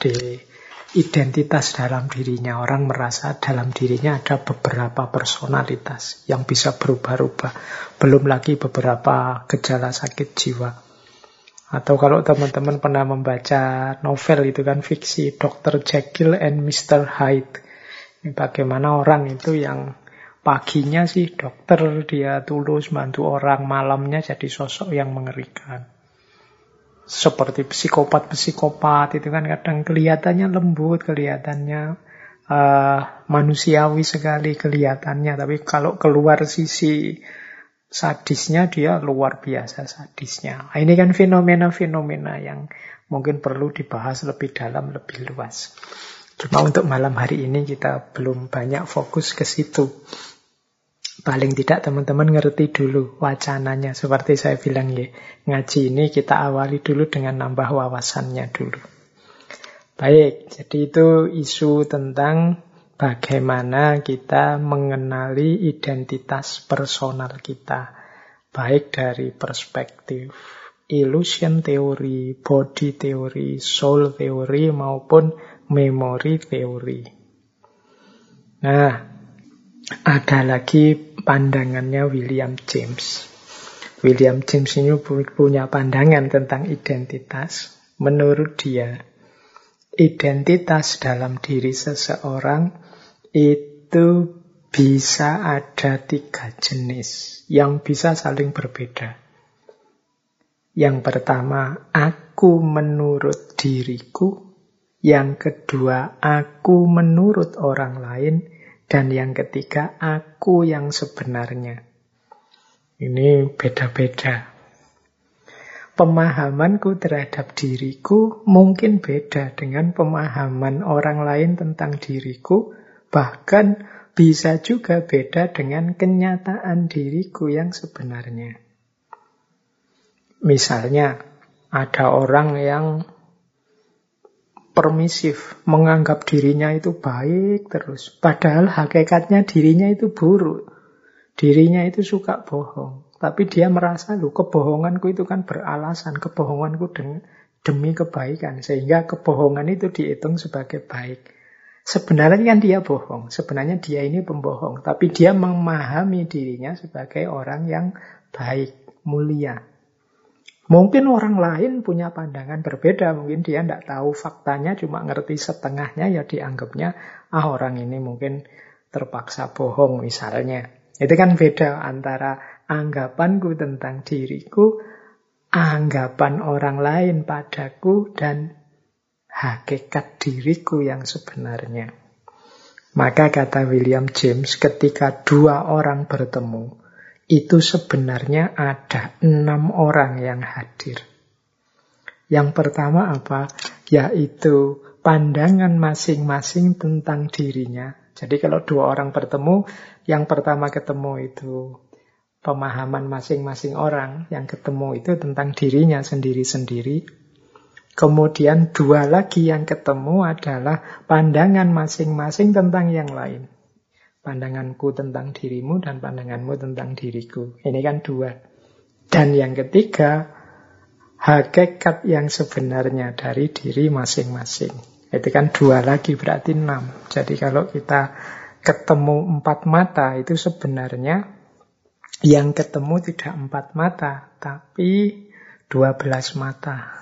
Di identitas dalam dirinya. Orang merasa dalam dirinya ada beberapa personalitas yang bisa berubah-ubah. Belum lagi beberapa gejala sakit jiwa. Atau kalau teman-teman pernah membaca novel itu kan fiksi Dr. Jekyll and Mr. Hyde. Ini bagaimana orang itu yang paginya sih dokter, dia tulus bantu orang, malamnya jadi sosok yang mengerikan seperti psikopat-psikopat itu kan kadang kelihatannya lembut, kelihatannya uh, manusiawi sekali kelihatannya, tapi kalau keluar sisi sadisnya dia luar biasa sadisnya. Nah, ini kan fenomena-fenomena yang mungkin perlu dibahas lebih dalam, lebih luas. Cuma untuk malam hari ini kita belum banyak fokus ke situ. Paling tidak teman-teman ngerti dulu wacananya. Seperti saya bilang ya, ngaji ini kita awali dulu dengan nambah wawasannya dulu. Baik, jadi itu isu tentang bagaimana kita mengenali identitas personal kita. Baik dari perspektif illusion teori, body teori, soul teori, maupun memory teori. Nah, ada lagi pandangannya William James. William James ini punya pandangan tentang identitas. Menurut dia, identitas dalam diri seseorang itu bisa ada tiga jenis yang bisa saling berbeda. Yang pertama, aku menurut diriku. Yang kedua, aku menurut orang lain. Dan yang ketiga, aku yang sebenarnya. Ini beda-beda. Pemahamanku terhadap diriku mungkin beda dengan pemahaman orang lain tentang diriku, bahkan bisa juga beda dengan kenyataan diriku yang sebenarnya. Misalnya, ada orang yang permisif, menganggap dirinya itu baik terus. Padahal hakikatnya dirinya itu buruk. Dirinya itu suka bohong. Tapi dia merasa, loh kebohonganku itu kan beralasan. Kebohonganku demi kebaikan. Sehingga kebohongan itu dihitung sebagai baik. Sebenarnya kan dia bohong. Sebenarnya dia ini pembohong. Tapi dia memahami dirinya sebagai orang yang baik, mulia. Mungkin orang lain punya pandangan berbeda, mungkin dia tidak tahu faktanya, cuma ngerti setengahnya, ya dianggapnya, ah orang ini mungkin terpaksa bohong misalnya. Itu kan beda antara anggapanku tentang diriku, anggapan orang lain padaku, dan hakikat diriku yang sebenarnya. Maka kata William James, ketika dua orang bertemu, itu sebenarnya ada enam orang yang hadir. Yang pertama apa? Yaitu pandangan masing-masing tentang dirinya. Jadi kalau dua orang bertemu, yang pertama ketemu itu pemahaman masing-masing orang. Yang ketemu itu tentang dirinya sendiri-sendiri. Kemudian dua lagi yang ketemu adalah pandangan masing-masing tentang yang lain. Pandanganku tentang dirimu dan pandanganmu tentang diriku. Ini kan dua. Dan yang ketiga, hakikat yang sebenarnya dari diri masing-masing. Itu kan dua lagi berarti enam. Jadi kalau kita ketemu empat mata itu sebenarnya yang ketemu tidak empat mata, tapi dua belas mata.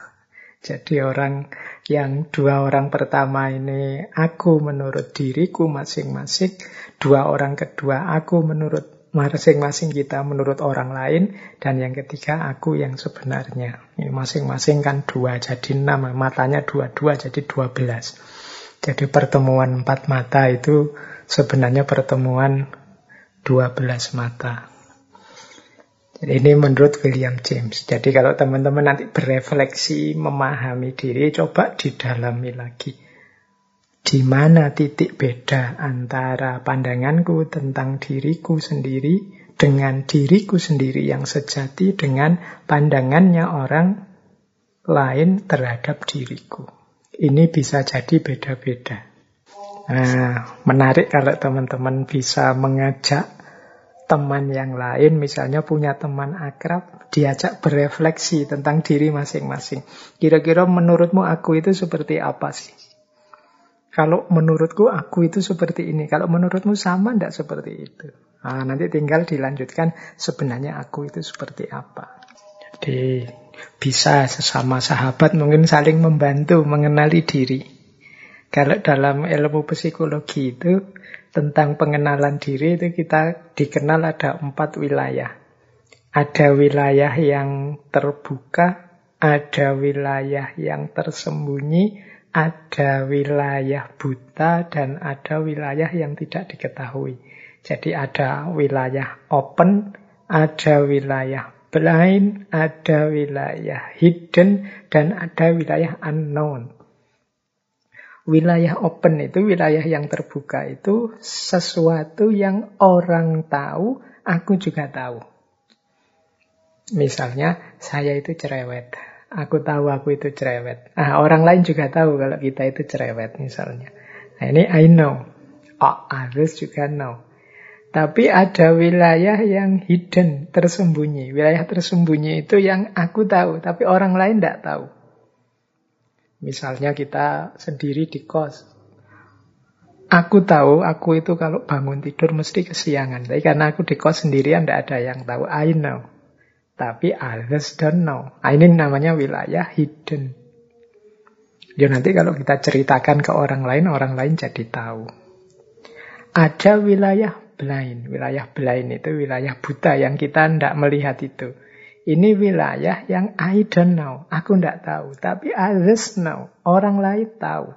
Jadi orang yang dua orang pertama ini aku menurut diriku masing-masing, dua orang kedua aku menurut masing-masing kita menurut orang lain, dan yang ketiga aku yang sebenarnya. Ini masing-masing kan dua, jadi enam, matanya dua-dua jadi dua belas. Jadi pertemuan empat mata itu sebenarnya pertemuan dua belas mata. Jadi ini menurut William James. Jadi kalau teman-teman nanti berefleksi, memahami diri, coba didalami lagi. Di mana titik beda antara pandanganku tentang diriku sendiri dengan diriku sendiri yang sejati dengan pandangannya orang lain terhadap diriku. Ini bisa jadi beda-beda. Nah, menarik kalau teman-teman bisa mengajak teman yang lain, misalnya punya teman akrab, diajak berefleksi tentang diri masing-masing. Kira-kira menurutmu aku itu seperti apa sih? Kalau menurutku aku itu seperti ini, kalau menurutmu sama tidak seperti itu. Nah, nanti tinggal dilanjutkan sebenarnya aku itu seperti apa. Jadi bisa sesama sahabat mungkin saling membantu mengenali diri. Kalau dalam ilmu psikologi itu tentang pengenalan diri itu kita dikenal ada empat wilayah. Ada wilayah yang terbuka, ada wilayah yang tersembunyi, ada wilayah buta, dan ada wilayah yang tidak diketahui. Jadi ada wilayah open, ada wilayah blind, ada wilayah hidden, dan ada wilayah unknown. Wilayah open itu, wilayah yang terbuka itu sesuatu yang orang tahu, aku juga tahu. Misalnya, saya itu cerewet. Aku tahu aku itu cerewet. Ah, orang lain juga tahu kalau kita itu cerewet misalnya. Nah, ini I know. Oh, others juga know. Tapi ada wilayah yang hidden, tersembunyi. Wilayah tersembunyi itu yang aku tahu, tapi orang lain tidak tahu. Misalnya kita sendiri di kos. Aku tahu aku itu kalau bangun tidur mesti kesiangan. Tapi karena aku di kos sendirian tidak ada yang tahu. I know. Tapi others don't know. Nah, ini namanya wilayah hidden. Ya nanti kalau kita ceritakan ke orang lain, orang lain jadi tahu. Ada wilayah blind. Wilayah blind itu wilayah buta yang kita tidak melihat itu. Ini wilayah yang I don't know. Aku tidak tahu. Tapi others know. Orang lain tahu.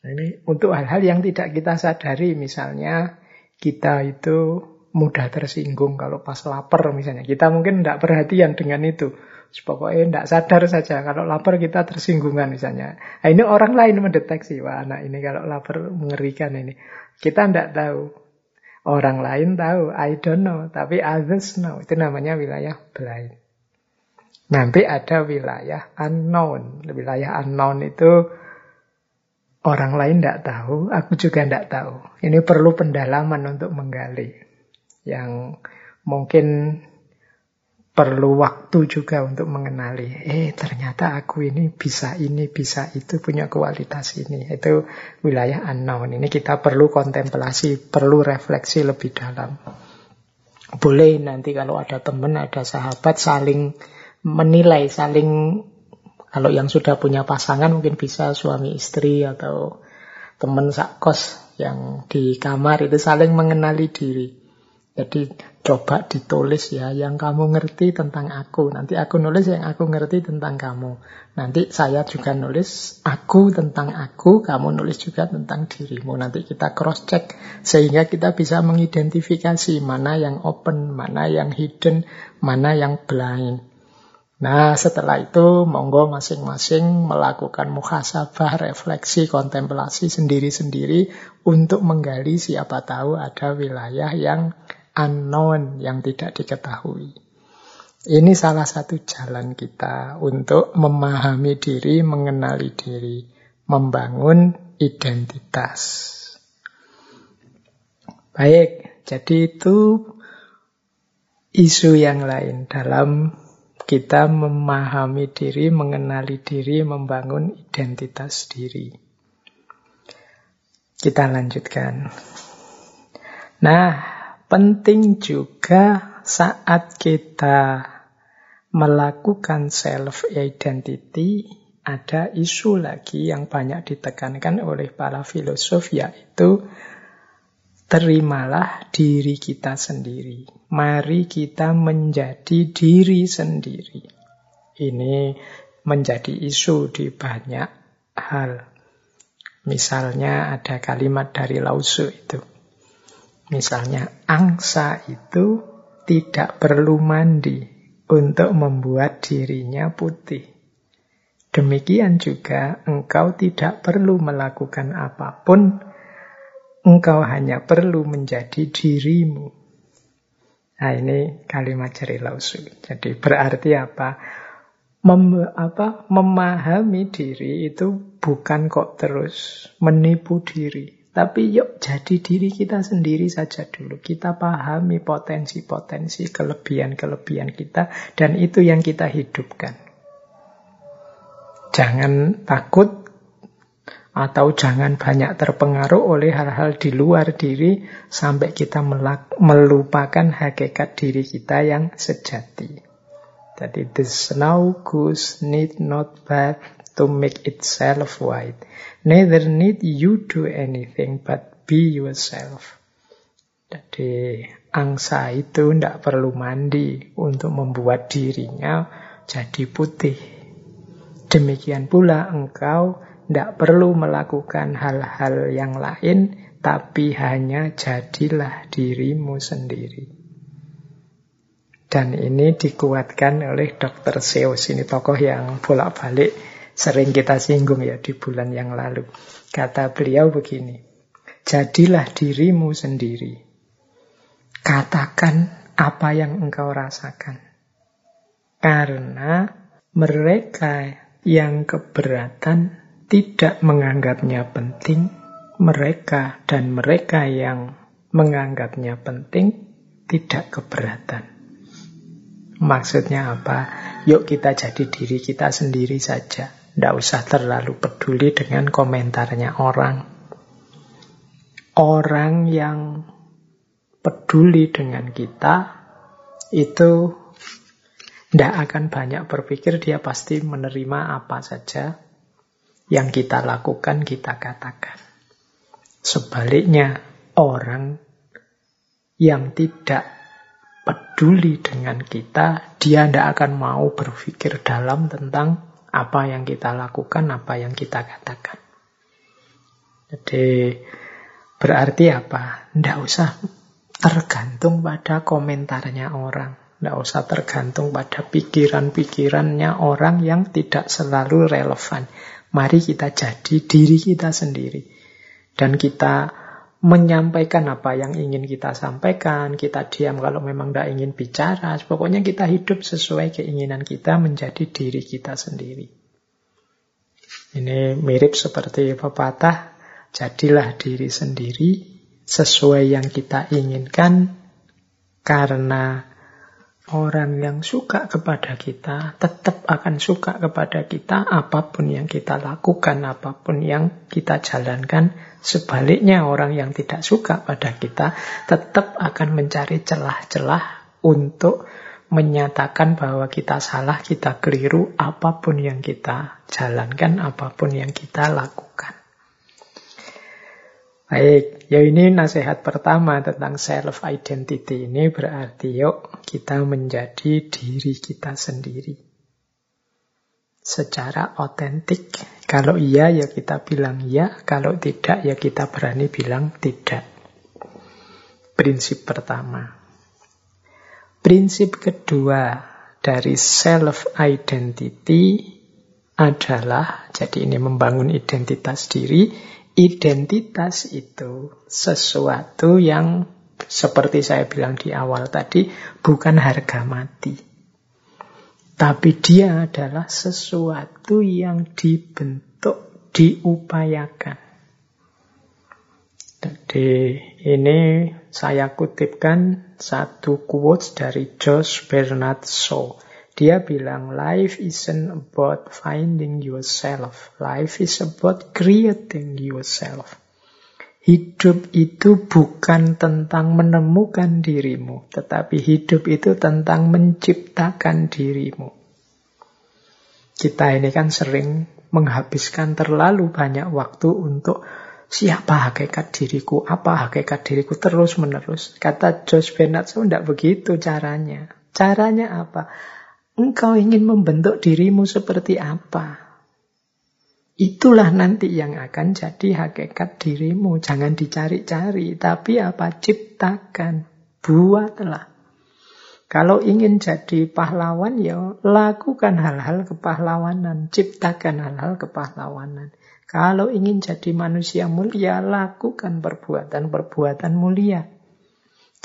Nah, ini untuk hal-hal yang tidak kita sadari. Misalnya kita itu mudah tersinggung kalau pas lapar misalnya. Kita mungkin tidak perhatian dengan itu. Pokoknya tidak sadar saja. Kalau lapar kita tersinggungan misalnya. Nah, ini orang lain mendeteksi. Wah anak ini kalau lapar mengerikan ini. Kita tidak tahu. Orang lain tahu, I don't know, tapi others know. Itu namanya wilayah blind. Nanti ada wilayah unknown. Wilayah unknown itu orang lain tidak tahu, aku juga tidak tahu. Ini perlu pendalaman untuk menggali. Yang mungkin perlu waktu juga untuk mengenali. Eh, ternyata aku ini bisa ini, bisa itu, punya kualitas ini. Itu wilayah unknown. Ini kita perlu kontemplasi, perlu refleksi lebih dalam. Boleh nanti kalau ada teman, ada sahabat saling menilai, saling kalau yang sudah punya pasangan mungkin bisa suami istri atau teman sakos yang di kamar itu saling mengenali diri. Jadi coba ditulis ya yang kamu ngerti tentang aku. Nanti aku nulis yang aku ngerti tentang kamu. Nanti saya juga nulis aku tentang aku, kamu nulis juga tentang dirimu. Nanti kita cross check sehingga kita bisa mengidentifikasi mana yang open, mana yang hidden, mana yang blind. Nah, setelah itu monggo masing-masing melakukan muhasabah, refleksi, kontemplasi sendiri-sendiri untuk menggali siapa tahu ada wilayah yang unknown, yang tidak diketahui. Ini salah satu jalan kita untuk memahami diri, mengenali diri, membangun identitas. Baik, jadi itu isu yang lain dalam kita memahami diri, mengenali diri, membangun identitas diri. Kita lanjutkan. Nah, penting juga saat kita melakukan self identity ada isu lagi yang banyak ditekankan oleh para filosof yaitu terimalah diri kita sendiri. Mari kita menjadi diri sendiri. Ini menjadi isu di banyak hal. Misalnya ada kalimat dari Lausu itu. Misalnya angsa itu tidak perlu mandi untuk membuat dirinya putih. Demikian juga engkau tidak perlu melakukan apa pun Engkau hanya perlu menjadi dirimu. Nah ini kalimat ceri lausu. Jadi berarti apa? Mem, apa? Memahami diri itu bukan kok terus menipu diri. Tapi yuk jadi diri kita sendiri saja dulu. Kita pahami potensi-potensi, kelebihan-kelebihan kita. Dan itu yang kita hidupkan. Jangan takut atau jangan banyak terpengaruh oleh hal-hal di luar diri sampai kita melupakan hakikat diri kita yang sejati. Jadi the snow goose need not bath to make itself white. Neither need you do anything but be yourself. Jadi angsa itu tidak perlu mandi untuk membuat dirinya jadi putih. Demikian pula engkau tidak perlu melakukan hal-hal yang lain, tapi hanya jadilah dirimu sendiri. Dan ini dikuatkan oleh Dr. Seuss. Ini tokoh yang bolak-balik sering kita singgung ya di bulan yang lalu. Kata beliau begini, jadilah dirimu sendiri. Katakan apa yang engkau rasakan. Karena mereka yang keberatan tidak menganggapnya penting, mereka dan mereka yang menganggapnya penting tidak keberatan. Maksudnya apa? Yuk kita jadi diri kita sendiri saja. Tidak usah terlalu peduli dengan komentarnya orang. Orang yang peduli dengan kita itu tidak akan banyak berpikir, dia pasti menerima apa saja yang kita lakukan, kita katakan. Sebaliknya, orang yang tidak peduli dengan kita, dia tidak akan mau berpikir dalam tentang apa yang kita lakukan, apa yang kita katakan. Jadi, berarti apa? Tidak usah tergantung pada komentarnya orang. Tidak usah tergantung pada pikiran-pikirannya orang yang tidak selalu relevan. Mari kita jadi diri kita sendiri. Dan kita menyampaikan apa yang ingin kita sampaikan. Kita diam kalau memang tidak ingin bicara. Pokoknya kita hidup sesuai keinginan kita menjadi diri kita sendiri. Ini mirip seperti pepatah. Jadilah diri sendiri sesuai yang kita inginkan karena Orang yang suka kepada kita tetap akan suka kepada kita apa pun yang kita lakukan, apa pun yang kita jalankan. Sebaliknya orang yang tidak suka pada kita tetap akan mencari celah-celah untuk menyatakan bahwa kita salah, kita keliru, apa pun yang kita jalankan, apa pun yang kita lakukan. Baik, ya ini nasihat pertama tentang self-identity. Ini berarti yuk kita menjadi diri kita sendiri. Secara otentik. Kalau iya ya kita bilang iya, kalau tidak ya kita berani bilang tidak. Prinsip pertama. Prinsip kedua dari self-identity adalah, jadi ini membangun identitas diri, identitas itu sesuatu yang seperti saya bilang di awal tadi, bukan harga mati. Tapi dia adalah sesuatu yang dibentuk, diupayakan. Jadi ini saya kutipkan satu quotes dari Josh Bernard Shaw. Dia bilang, life isn't about finding yourself. Life is about creating yourself. Hidup itu bukan tentang menemukan dirimu, tetapi hidup itu tentang menciptakan dirimu. Kita ini kan sering menghabiskan terlalu banyak waktu untuk siapa hakikat diriku, apa hakikat diriku terus menerus. Kata Josh Bernard, tidak begitu caranya. Caranya apa? Engkau ingin membentuk dirimu seperti apa? Itulah nanti yang akan jadi hakikat dirimu. Jangan dicari-cari, tapi apa? Ciptakan, buatlah. Kalau ingin jadi pahlawan, ya lakukan hal-hal kepahlawanan, ciptakan hal-hal kepahlawanan. Kalau ingin jadi manusia mulia, lakukan perbuatan-perbuatan mulia.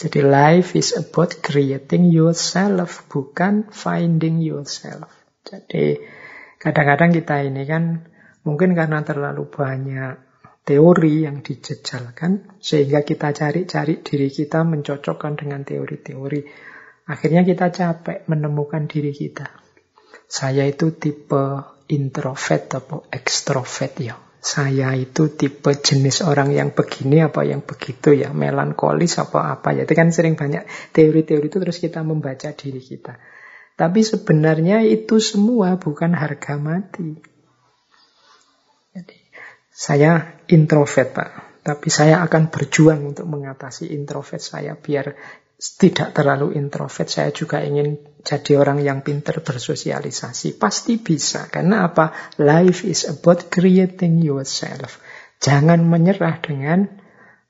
Jadi life is about creating yourself, bukan finding yourself. Jadi kadang-kadang kita ini kan mungkin karena terlalu banyak teori yang dijejalkan, sehingga kita cari-cari diri kita mencocokkan dengan teori-teori. Akhirnya kita capek menemukan diri kita. Saya itu tipe introvert atau extrovert ya saya itu tipe jenis orang yang begini apa yang begitu ya, melankolis apa apa ya. Itu kan sering banyak teori-teori itu terus kita membaca diri kita. Tapi sebenarnya itu semua bukan harga mati. Jadi, saya introvert Pak, tapi saya akan berjuang untuk mengatasi introvert saya biar tidak terlalu introvert. Saya juga ingin jadi orang yang pinter bersosialisasi. Pasti bisa. Karena apa? Life is about creating yourself. Jangan menyerah dengan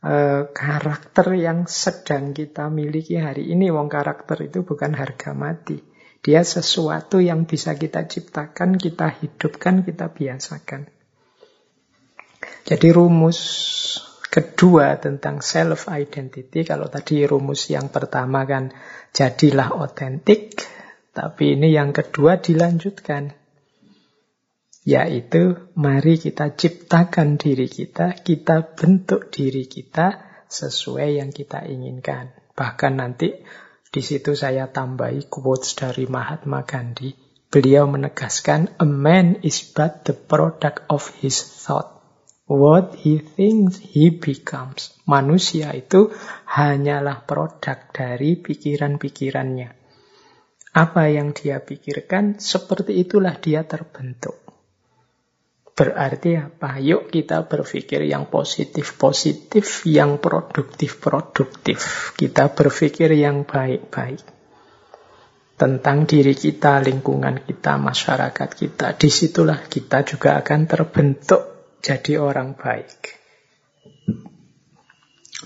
uh, karakter yang sedang kita miliki hari ini. Wong karakter itu bukan harga mati. Dia sesuatu yang bisa kita ciptakan, kita hidupkan, kita biasakan. Jadi rumus kedua tentang self identity. Kalau tadi rumus yang pertama kan jadilah otentik. Tapi ini yang kedua dilanjutkan. Yaitu mari kita ciptakan diri kita kita bentuk diri kita sesuai yang kita inginkan. Bahkan nanti di situ saya tambahi quotes dari Mahatma Gandhi. Beliau menegaskan a man is but the product of his thought What he thinks he becomes. Manusia itu hanyalah produk dari pikiran-pikirannya. Apa yang dia pikirkan, seperti itulah dia terbentuk. Berarti apa? Yuk kita berpikir yang positif-positif, yang produktif-produktif. Kita berpikir yang baik-baik. Tentang diri kita, lingkungan kita, masyarakat kita. Di situlah kita juga akan terbentuk jadi orang baik.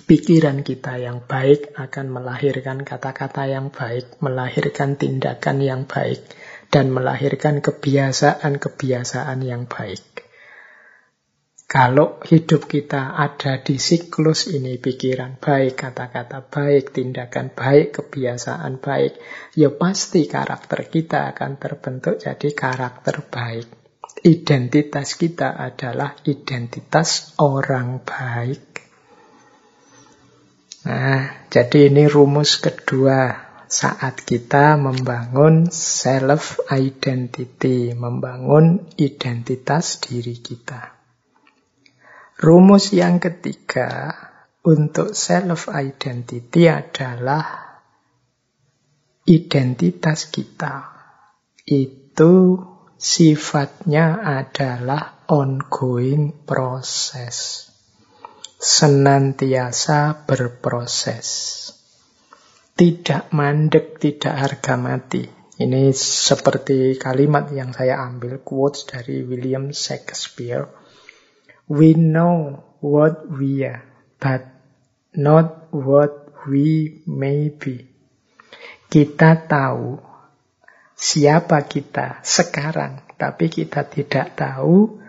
Pikiran kita yang baik akan melahirkan kata-kata yang baik, melahirkan tindakan yang baik, dan melahirkan kebiasaan-kebiasaan yang baik. Kalau hidup kita ada di siklus ini, pikiran baik, kata-kata baik, tindakan baik, kebiasaan baik, ya pasti karakter kita akan terbentuk jadi karakter baik identitas kita adalah identitas orang baik. Nah, jadi ini rumus kedua saat kita membangun self identity, membangun identitas diri kita. Rumus yang ketiga untuk self identity adalah identitas kita itu sifatnya adalah ongoing proses. Senantiasa berproses. Tidak mandek, tidak harga mati. Ini seperti kalimat yang saya ambil, quotes dari William Shakespeare. We know what we are, but not what we may be. Kita tahu siapa kita sekarang, tapi kita tidak tahu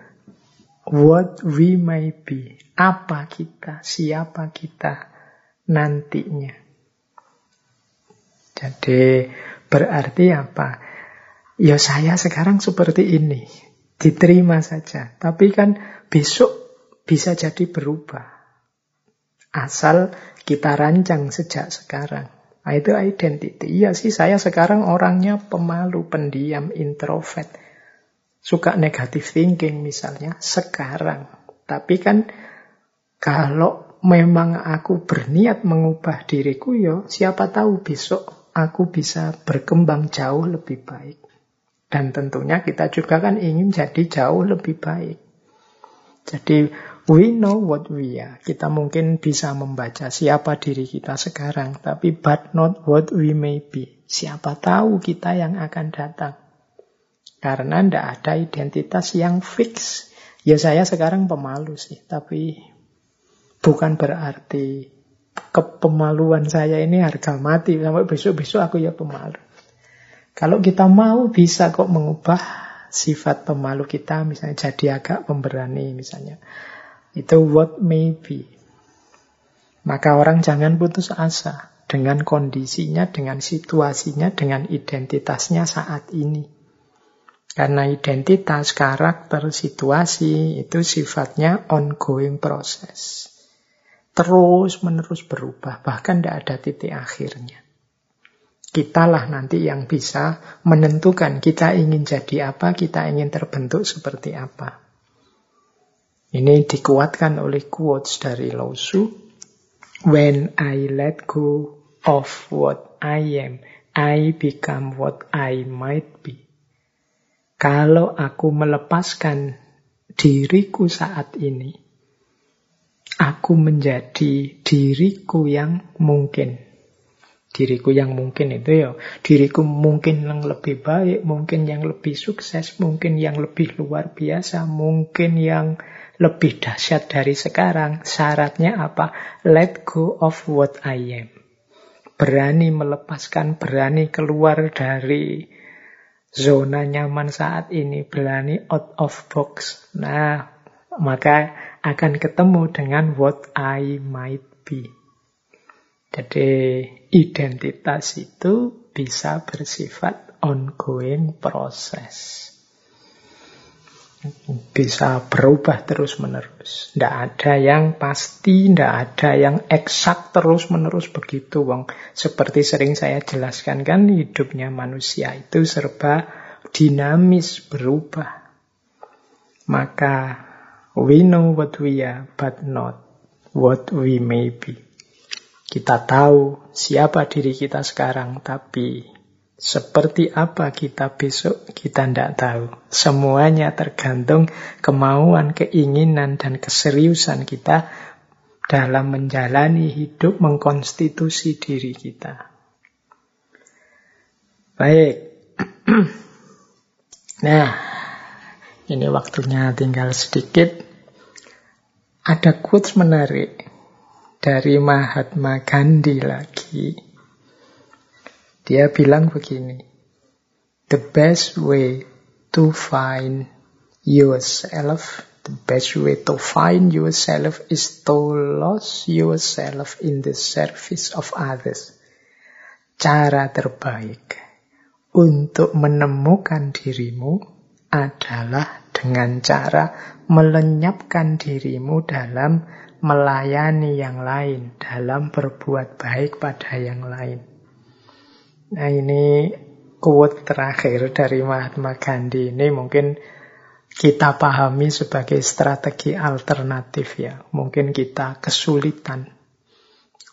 what we may be, apa kita, siapa kita nantinya. Jadi berarti apa? Ya saya sekarang seperti ini, diterima saja. Tapi kan besok bisa jadi berubah. Asal kita rancang sejak sekarang. Nah, itu identity. Iya sih, saya sekarang orangnya pemalu, pendiam, introvert. Suka negative thinking misalnya, sekarang. Tapi kan kalau memang aku berniat mengubah diriku, yo siapa tahu besok aku bisa berkembang jauh lebih baik. Dan tentunya kita juga kan ingin jadi jauh lebih baik. Jadi We know what we are. Kita mungkin bisa membaca siapa diri kita sekarang, tapi but not what we may be. Siapa tahu kita yang akan datang. Karena tidak ada identitas yang fix. Ya saya sekarang pemalu sih, tapi bukan berarti kepemaluan saya ini harga mati. Sampai besok-besok aku ya pemalu. Kalau kita mau bisa kok mengubah sifat pemalu kita, misalnya jadi agak pemberani misalnya. Itu what may be. Maka orang jangan putus asa dengan kondisinya, dengan situasinya, dengan identitasnya saat ini. Karena identitas, karakter, situasi itu sifatnya ongoing proses. Terus menerus berubah, bahkan tidak ada titik akhirnya. Kitalah nanti yang bisa menentukan kita ingin jadi apa, kita ingin terbentuk seperti apa. Ini dikuatkan oleh quotes dari Lao Tzu. When I let go of what I am, I become what I might be. Kalau aku melepaskan diriku saat ini, aku menjadi diriku yang mungkin. Diriku yang mungkin itu ya, diriku mungkin yang lebih baik, mungkin yang lebih sukses, mungkin yang lebih luar biasa, mungkin yang lebih dahsyat dari sekarang. Syaratnya apa? Let go of what I am. Berani melepaskan, berani keluar dari zona nyaman saat ini, berani out of box. Nah, maka akan ketemu dengan what I might be. Jadi identitas itu bisa bersifat ongoing proses bisa berubah terus-menerus. Tidak ada yang pasti, tidak ada yang eksak terus-menerus begitu. Wong. Seperti sering saya jelaskan kan, hidupnya manusia itu serba dinamis, berubah. Maka, we know what we are, but not what we may be. Kita tahu siapa diri kita sekarang, tapi seperti apa kita besok, kita tidak tahu. Semuanya tergantung kemauan, keinginan, dan keseriusan kita dalam menjalani hidup, mengkonstitusi diri kita. Baik. Nah, ini waktunya tinggal sedikit. Ada quotes menarik dari Mahatma Gandhi lagi dia bilang begini, the best way to find yourself, the best way to find yourself is to lose yourself in the service of others. Cara terbaik untuk menemukan dirimu adalah dengan cara melenyapkan dirimu dalam melayani yang lain, dalam berbuat baik pada yang lain. Nah ini quote terakhir dari Mahatma Gandhi ini mungkin kita pahami sebagai strategi alternatif ya. Mungkin kita kesulitan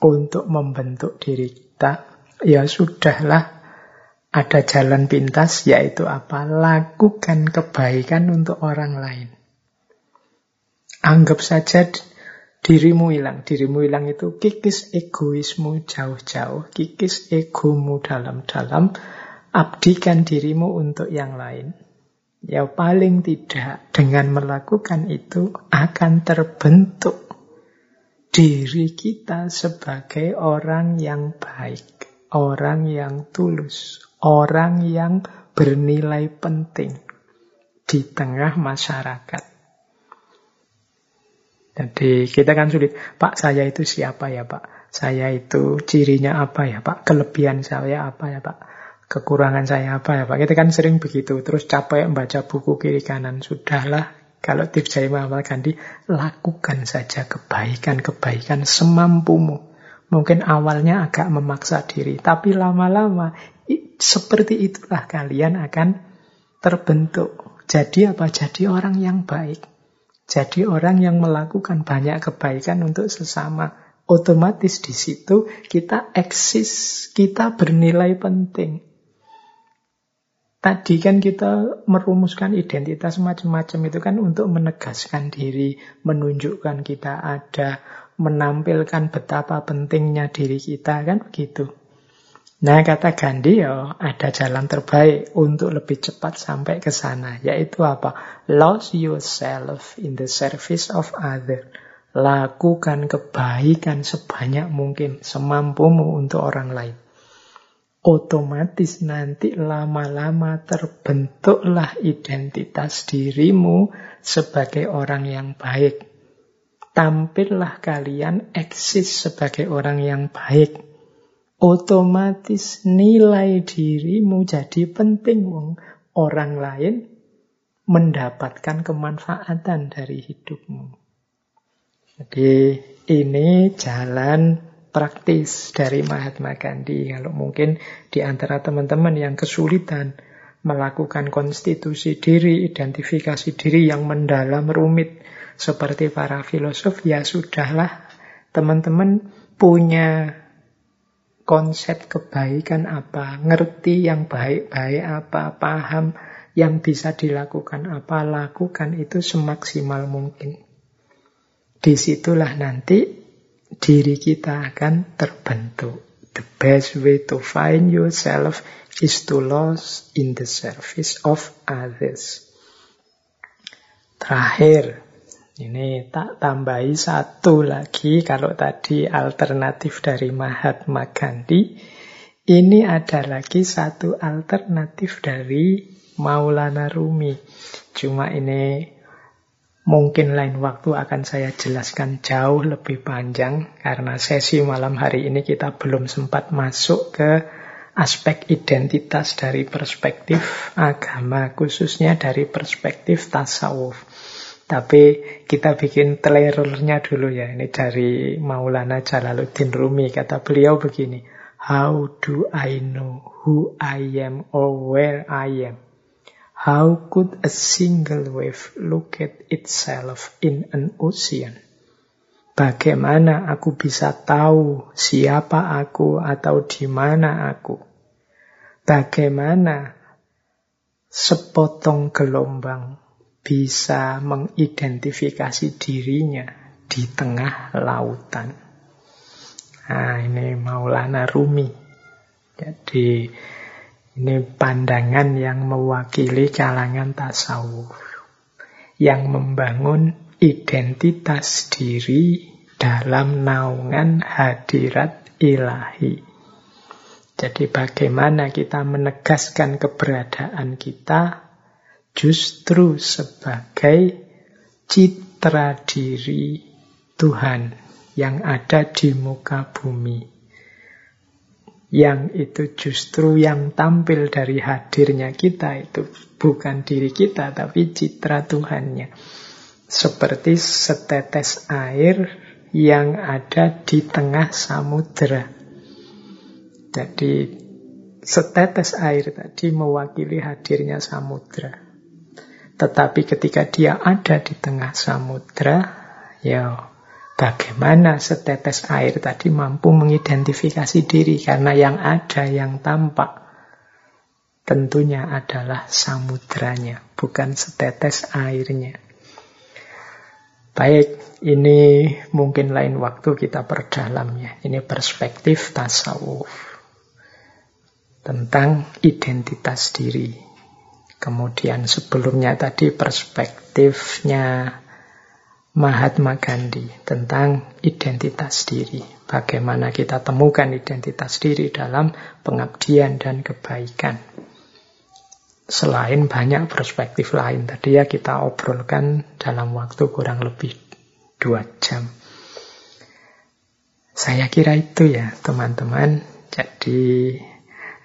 untuk membentuk diri kita. Ya sudahlah, ada jalan pintas, yaitu apa? Lakukan kebaikan untuk orang lain. Anggap saja dirimu hilang. Dirimu hilang itu kikis egoismu jauh-jauh, kikis egomu dalam-dalam, abdikan dirimu untuk yang lain. Ya paling tidak dengan melakukan itu akan terbentuk diri kita sebagai orang yang baik, orang yang tulus, orang yang bernilai penting di tengah masyarakat. Jadi kita kan sulit, Pak saya itu siapa ya Pak? Saya itu cirinya apa ya Pak? Kelebihan saya apa ya Pak? Kekurangan saya apa ya Pak? Kita kan sering begitu, terus capek membaca buku kiri kanan. Sudahlah, kalau tips saya Muhammad Gandhi, lakukan saja kebaikan-kebaikan semampumu. Mungkin awalnya agak memaksa diri, tapi lama-lama seperti itulah kalian akan terbentuk. Jadi apa? Jadi orang yang baik. Jadi orang yang melakukan banyak kebaikan untuk sesama, otomatis di situ kita eksis, kita bernilai penting. Tadi kan kita merumuskan identitas macam-macam itu kan untuk menegaskan diri, menunjukkan kita ada, menampilkan betapa pentingnya diri kita kan begitu. Nah, kata Gandhi ya ada jalan terbaik untuk lebih cepat sampai ke sana, yaitu apa? Lose yourself in the service of other. Lakukan kebaikan sebanyak mungkin, semampumu untuk orang lain. Otomatis nanti lama-lama terbentuklah identitas dirimu sebagai orang yang baik. Tampillah kalian eksis sebagai orang yang baik otomatis nilai dirimu jadi penting wong orang lain mendapatkan kemanfaatan dari hidupmu. Jadi ini jalan praktis dari Mahatma Gandhi. Kalau mungkin di antara teman-teman yang kesulitan melakukan konstitusi diri, identifikasi diri yang mendalam rumit seperti para filosof, ya sudahlah teman-teman punya konsep kebaikan apa, ngerti yang baik-baik apa, paham yang bisa dilakukan apa, lakukan itu semaksimal mungkin. Di situlah nanti diri kita akan terbentuk. The best way to find yourself is to lose in the service of others. Terakhir, ini tak tambahi satu lagi kalau tadi alternatif dari Mahatma Gandhi. Ini ada lagi satu alternatif dari Maulana Rumi. Cuma ini mungkin lain waktu akan saya jelaskan jauh lebih panjang karena sesi malam hari ini kita belum sempat masuk ke aspek identitas dari perspektif agama khususnya dari perspektif tasawuf. Tapi kita bikin trailernya dulu ya. Ini dari Maulana Jalaluddin Rumi. Kata beliau begini. How do I know who I am or where I am? How could a single wave look at itself in an ocean? Bagaimana aku bisa tahu siapa aku atau di mana aku? Bagaimana sepotong gelombang bisa mengidentifikasi dirinya di tengah lautan. Nah, ini Maulana Rumi. Jadi ini pandangan yang mewakili kalangan tasawuf yang membangun identitas diri dalam naungan hadirat ilahi. Jadi bagaimana kita menegaskan keberadaan kita justru sebagai citra diri Tuhan yang ada di muka bumi. Yang itu justru yang tampil dari hadirnya kita itu bukan diri kita tapi citra Tuhannya. Seperti setetes air yang ada di tengah samudera. Jadi setetes air tadi mewakili hadirnya samudera. Tetapi ketika dia ada di tengah samudra, ya bagaimana setetes air tadi mampu mengidentifikasi diri karena yang ada, yang tampak. tentunya adalah samudranya, bukan setetes airnya. Baik, ini mungkin lain waktu kita perdalamnya. Ini perspektif tasawuf tentang identitas diri. Kemudian sebelumnya tadi perspektifnya Mahatma Gandhi tentang identitas diri. Bagaimana kita temukan identitas diri dalam pengabdian dan kebaikan. Selain banyak perspektif lain, tadi ya kita obrolkan dalam waktu kurang lebih dua jam. Saya kira itu ya teman-teman. Jadi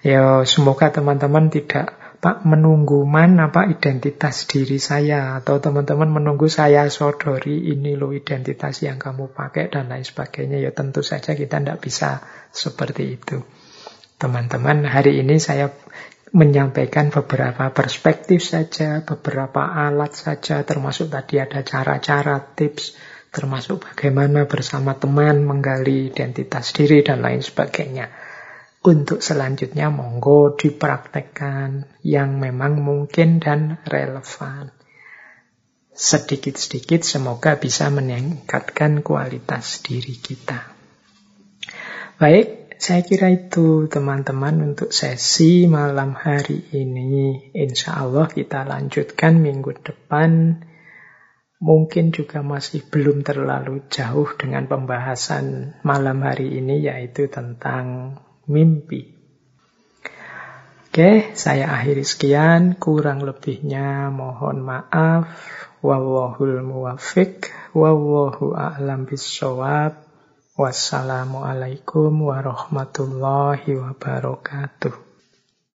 ya semoga teman-teman tidak Pak menunggu mana Pak identitas diri saya? Atau teman-teman menunggu saya sodori ini loh identitas yang kamu pakai dan lain sebagainya. Ya tentu saja kita tidak bisa seperti itu. Teman-teman hari ini saya menyampaikan beberapa perspektif saja beberapa alat saja termasuk tadi ada cara-cara tips termasuk bagaimana bersama teman menggali identitas diri dan lain sebagainya untuk selanjutnya monggo dipraktekkan yang memang mungkin dan relevan. Sedikit-sedikit semoga bisa meningkatkan kualitas diri kita. Baik, saya kira itu teman-teman untuk sesi malam hari ini. Insya Allah kita lanjutkan minggu depan. Mungkin juga masih belum terlalu jauh dengan pembahasan malam hari ini yaitu tentang mimpi. Oke, saya akhiri sekian. Kurang lebihnya mohon maaf. Wallahul muwafiq. Wallahu a'lam bisawab. Wassalamualaikum warahmatullahi wabarakatuh.